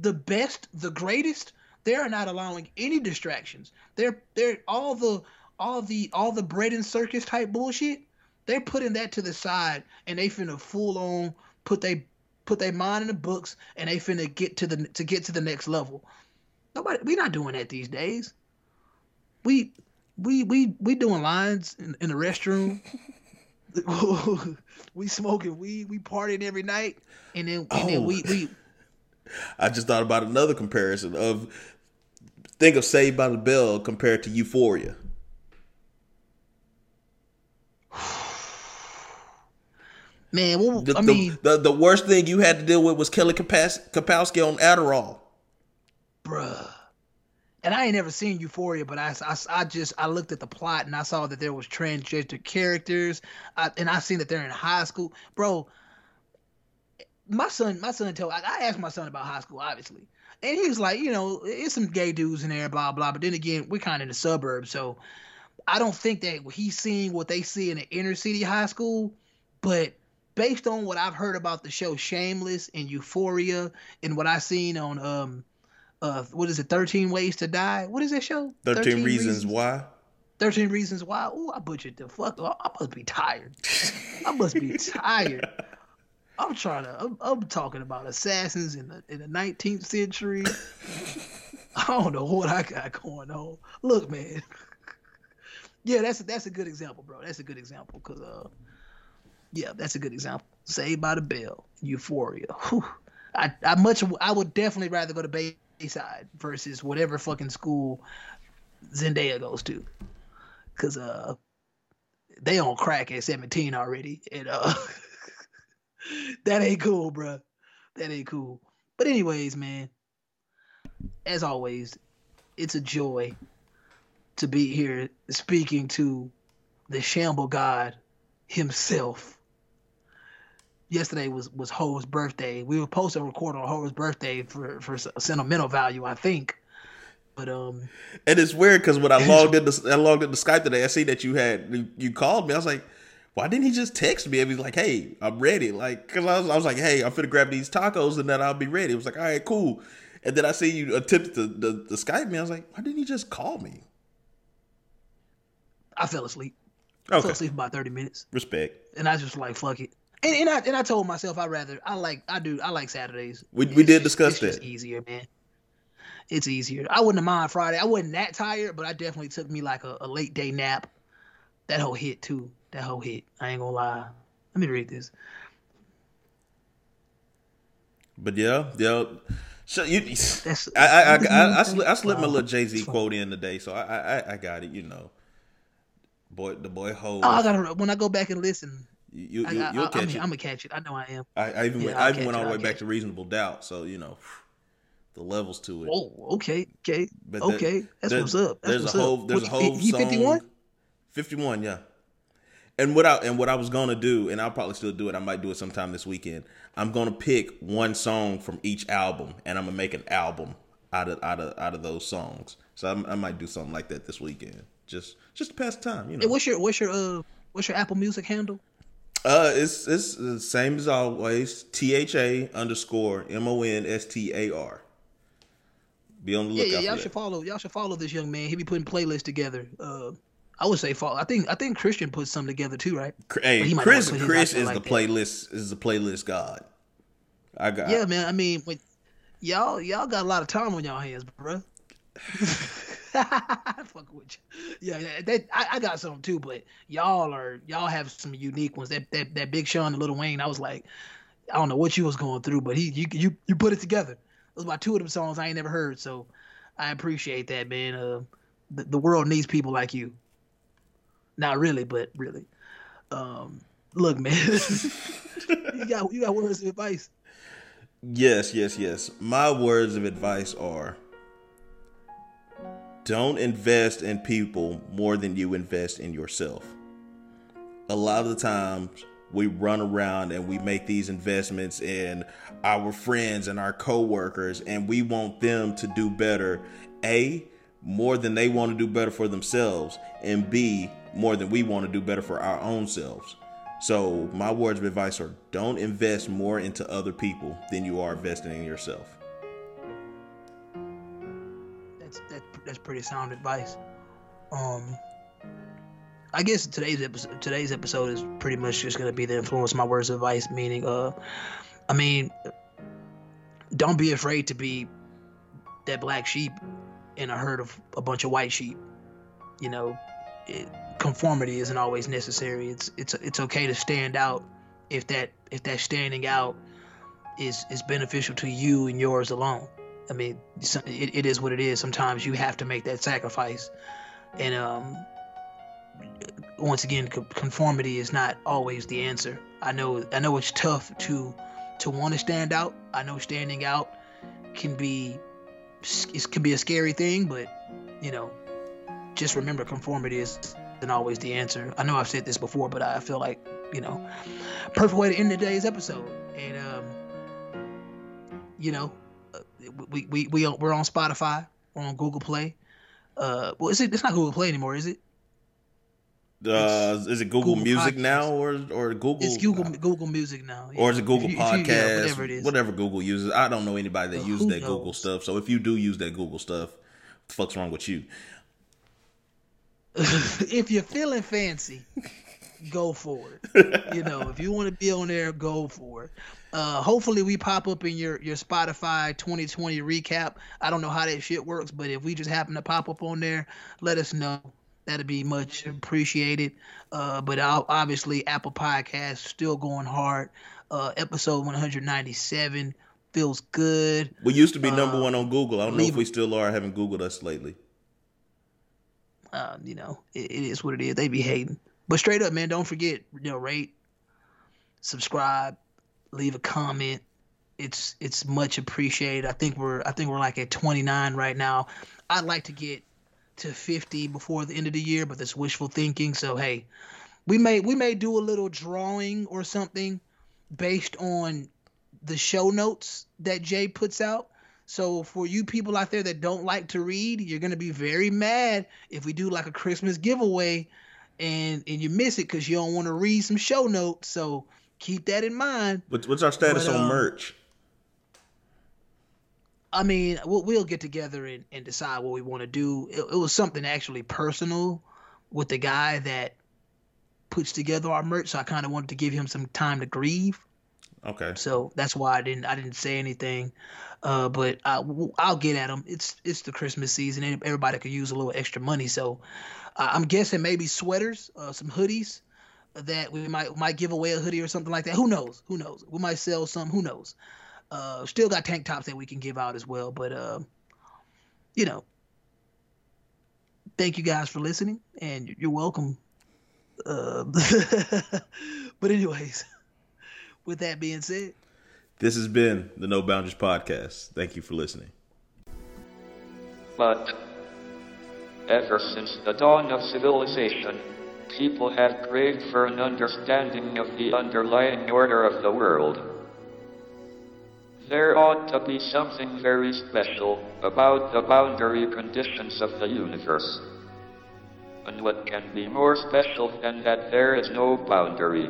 the best the greatest they're not allowing any distractions they're they're all the all the all the bread and circus type bullshit they're putting that to the side and they finna full on put they put their mind in the books and they finna get to the to get to the next level Nobody we're not doing that these days we we we we doing lines in, in the restroom. we smoking weed, we partying every night, and then and then Oh. we we I just thought about another comparison of think of Saved by the Bell compared to Euphoria. man. The, I the- mean, the, the worst thing you had to deal with was Kelly Kapowski on Adderall. bruh. And I ain't never seen Euphoria, but I, I, I just I looked at the plot and I saw that there was transgender characters, I, and I seen that they're in high school, bro. My son, my son told I, I asked my son about high school, obviously, and he was like, you know, it's some gay dudes in there, blah blah. But then again, we're kind of in the suburbs, so I don't think that he's seeing what they see in an inner city high school. But based on what I've heard about the show Shameless and Euphoria, and what I've seen on um uh what is it 13 ways to die what is that show 13, reasons, why. 13 reasons why oh i butchered the fuck i must be tired i must be tired I'm trying to. I'm, I'm talking about assassins in the in the 19th century. I don't know what I got going on. Look, man. yeah, that's a, that's a good example, bro. That's a good example because uh, yeah, that's a good example. Saved by the Bell, Euphoria. Whew. I I much I would definitely rather go to Bayside versus whatever fucking school Zendaya goes to, cause uh, they on crack at 17 already, and uh, that ain't cool, bro. That ain't cool. But anyways, man, as always, it's a joy to be here speaking to the Shamble God himself. Yesterday was was Ho's birthday. We were supposed to record on Ho's birthday for for sentimental value, I think. But um, And it's weird because when I logged into I logged into Skype today, I see that you had you, you called me. I was like, why didn't he just text me? And he's like, hey, I'm ready. Like, cause I was, I was like, hey, I'm finna grab these tacos and then I'll be ready. It was like, all right, cool. And then I see you attempt to the, the Skype me. I was like, why didn't he just call me? I fell asleep. I fell asleep for about thirty minutes, respect. and I was just like fuck it. And, and I and I told myself I rather I like I do I like Saturdays. We- we It's did just- discuss that. it's easier, man. It's easier. I wouldn't have mind Friday. I wasn't that tired, but I definitely took me like a, a late day nap. That whole hit too. That whole hit. I ain't gonna lie. Let me read this. But yeah, yeah. So you, That's- I, I, I, I, I, slipped, I slipped my little Jay Z quote in today, so I, I, I got it. You know, boy, the boy Ho. Oh, I gotta when I go back and listen. you, you, I, I, you'll I, catch I'm, it. I'm gonna catch it. I know I am. I, I even Yeah, went, I'll even went all the way back catch to reasonable doubt. So you know, the levels to it. Oh, okay, okay, But okay. That's there- what's up. That's there's what's a whole there's a whole he song. 51? 51, yeah. And what I and what I was gonna do, and I'll probably still do it. I might do it sometime this weekend. I'm gonna pick one song from each album, and I'm gonna make an album out of out of out of those songs. So I'm, I might do something like that this weekend, just just to pass time. You know, Hey, what's your what's your uh what's your Apple Music handle? uh, it's it's the same as always. T H A underscore M O N S T A R. Be on the lookout yeah, for y'all should follow. Y'all should follow this young man. He be putting playlists together. Uh, I would say follow. I think I think Christian put something together too, right? Hey, he Chris, not put his Chris is the playlist is the playlist god. I got Yeah, man. I mean, when, y'all y'all got a lot of time on y'all hands, bro. Fuck with you. Yeah, yeah, that, I, I got some too, but y'all are y'all have some unique ones. That that that Big Sean and Lil Wayne, I was like, I don't know what you was going through, but he you you you put it together. Those about two of them songs I ain't never heard, so I appreciate that, man. Uh, the, the world needs people like you. Not really, but really. Um, look, man, you got you got words of advice. Yes, yes, yes. My words of advice are don't invest in people more than you invest in yourself. A lot of the times we run around and we make these investments in our friends and our coworkers and we want them to do better. A, more than they want to do better for themselves, and B, more than we want to do better for our own selves. So, my words of advice are don't invest more into other people than you are investing in yourself. That's that's that's pretty sound advice. Um, I guess today's episode today's episode is pretty much just gonna be the influence my words of advice. Meaning, uh, I mean, don't be afraid to be that black sheep in a herd of a bunch of white sheep. You know, it, conformity isn't always necessary. It's it's it's okay to stand out if that if that standing out is is beneficial to you and yours alone. I mean, it, it is what it is. Sometimes you have to make that sacrifice, and um, once again, conformity is not always the answer. I know, I know it's tough to to want to stand out. I know standing out can be it can be a scary thing, but you know, just remember conformity is not always the answer. I know I've said this before, but I feel like you know, perfect way to end today's episode. And um, you know, uh, we we we we're on Spotify, we're on Google Play. Uh, well, is it? It's not Google Play anymore, is it? Uh, is it Google, Google Music Podcasts. now or or Google? It's Google Google Music now, or is it. Google you- Podcast? yeah, whatever it is. Whatever Google uses. I don't know anybody that Uh, uses that Google stuff. So if you do use that Google stuff, what the fuck's wrong with you? if you're feeling fancy, go for it. you know, if you want to be on there, go for it. Uh, hopefully we pop up in your your Spotify 2020 recap. I don't know how that shit works, but if we just happen to pop up on there, let us know. That'd be much appreciated. Uh, but obviously, Apple Podcast still going hard. Uh, episode 197 feels good. We used to be number uh, one on Google. I don't know if we still are. I haven't Googled us lately. Uh, you know, it, it is what it is. They be hating. But straight up, man, don't forget, you know, rate, subscribe, leave a comment. It's it's much appreciated. I think we're I think we're like at 29 right now. I'd like to get to 50 before the end of the year, but that's wishful thinking. So hey, we may we may do a little drawing or something based on the show notes that Jay puts out. So for you people out there that don't like to read, you're gonna be very mad if we do like a Christmas giveaway and and you miss it because you don't want to read some show notes. So keep that in mind. What's, what's our status but, on um, merch? I mean, we'll, we'll get together and, and decide what we want to do. It, it, was something actually personal with the guy that puts together our merch, so I kind of wanted to give him some time to grieve. Okay. So that's why I didn't I didn't say anything, uh, but I, will get at them. It's it's the Christmas season, and everybody could use a little extra money. So uh, I'm guessing maybe sweaters, uh, some hoodies that we might might give away a hoodie or something like that. Who knows? Who knows? We might sell some. Who knows? Uh, still got tank tops that we can give out as well. But uh, you know, thank you guys for listening, and you're welcome. Uh, but anyways, with that being said, this has been the No Boundaries podcast. Thank you for listening. But ever since the dawn of civilization, people have craved for an understanding of the underlying order of the world. There ought to be something very special about the boundary conditions of the universe. And what can be more special than that there is no boundary?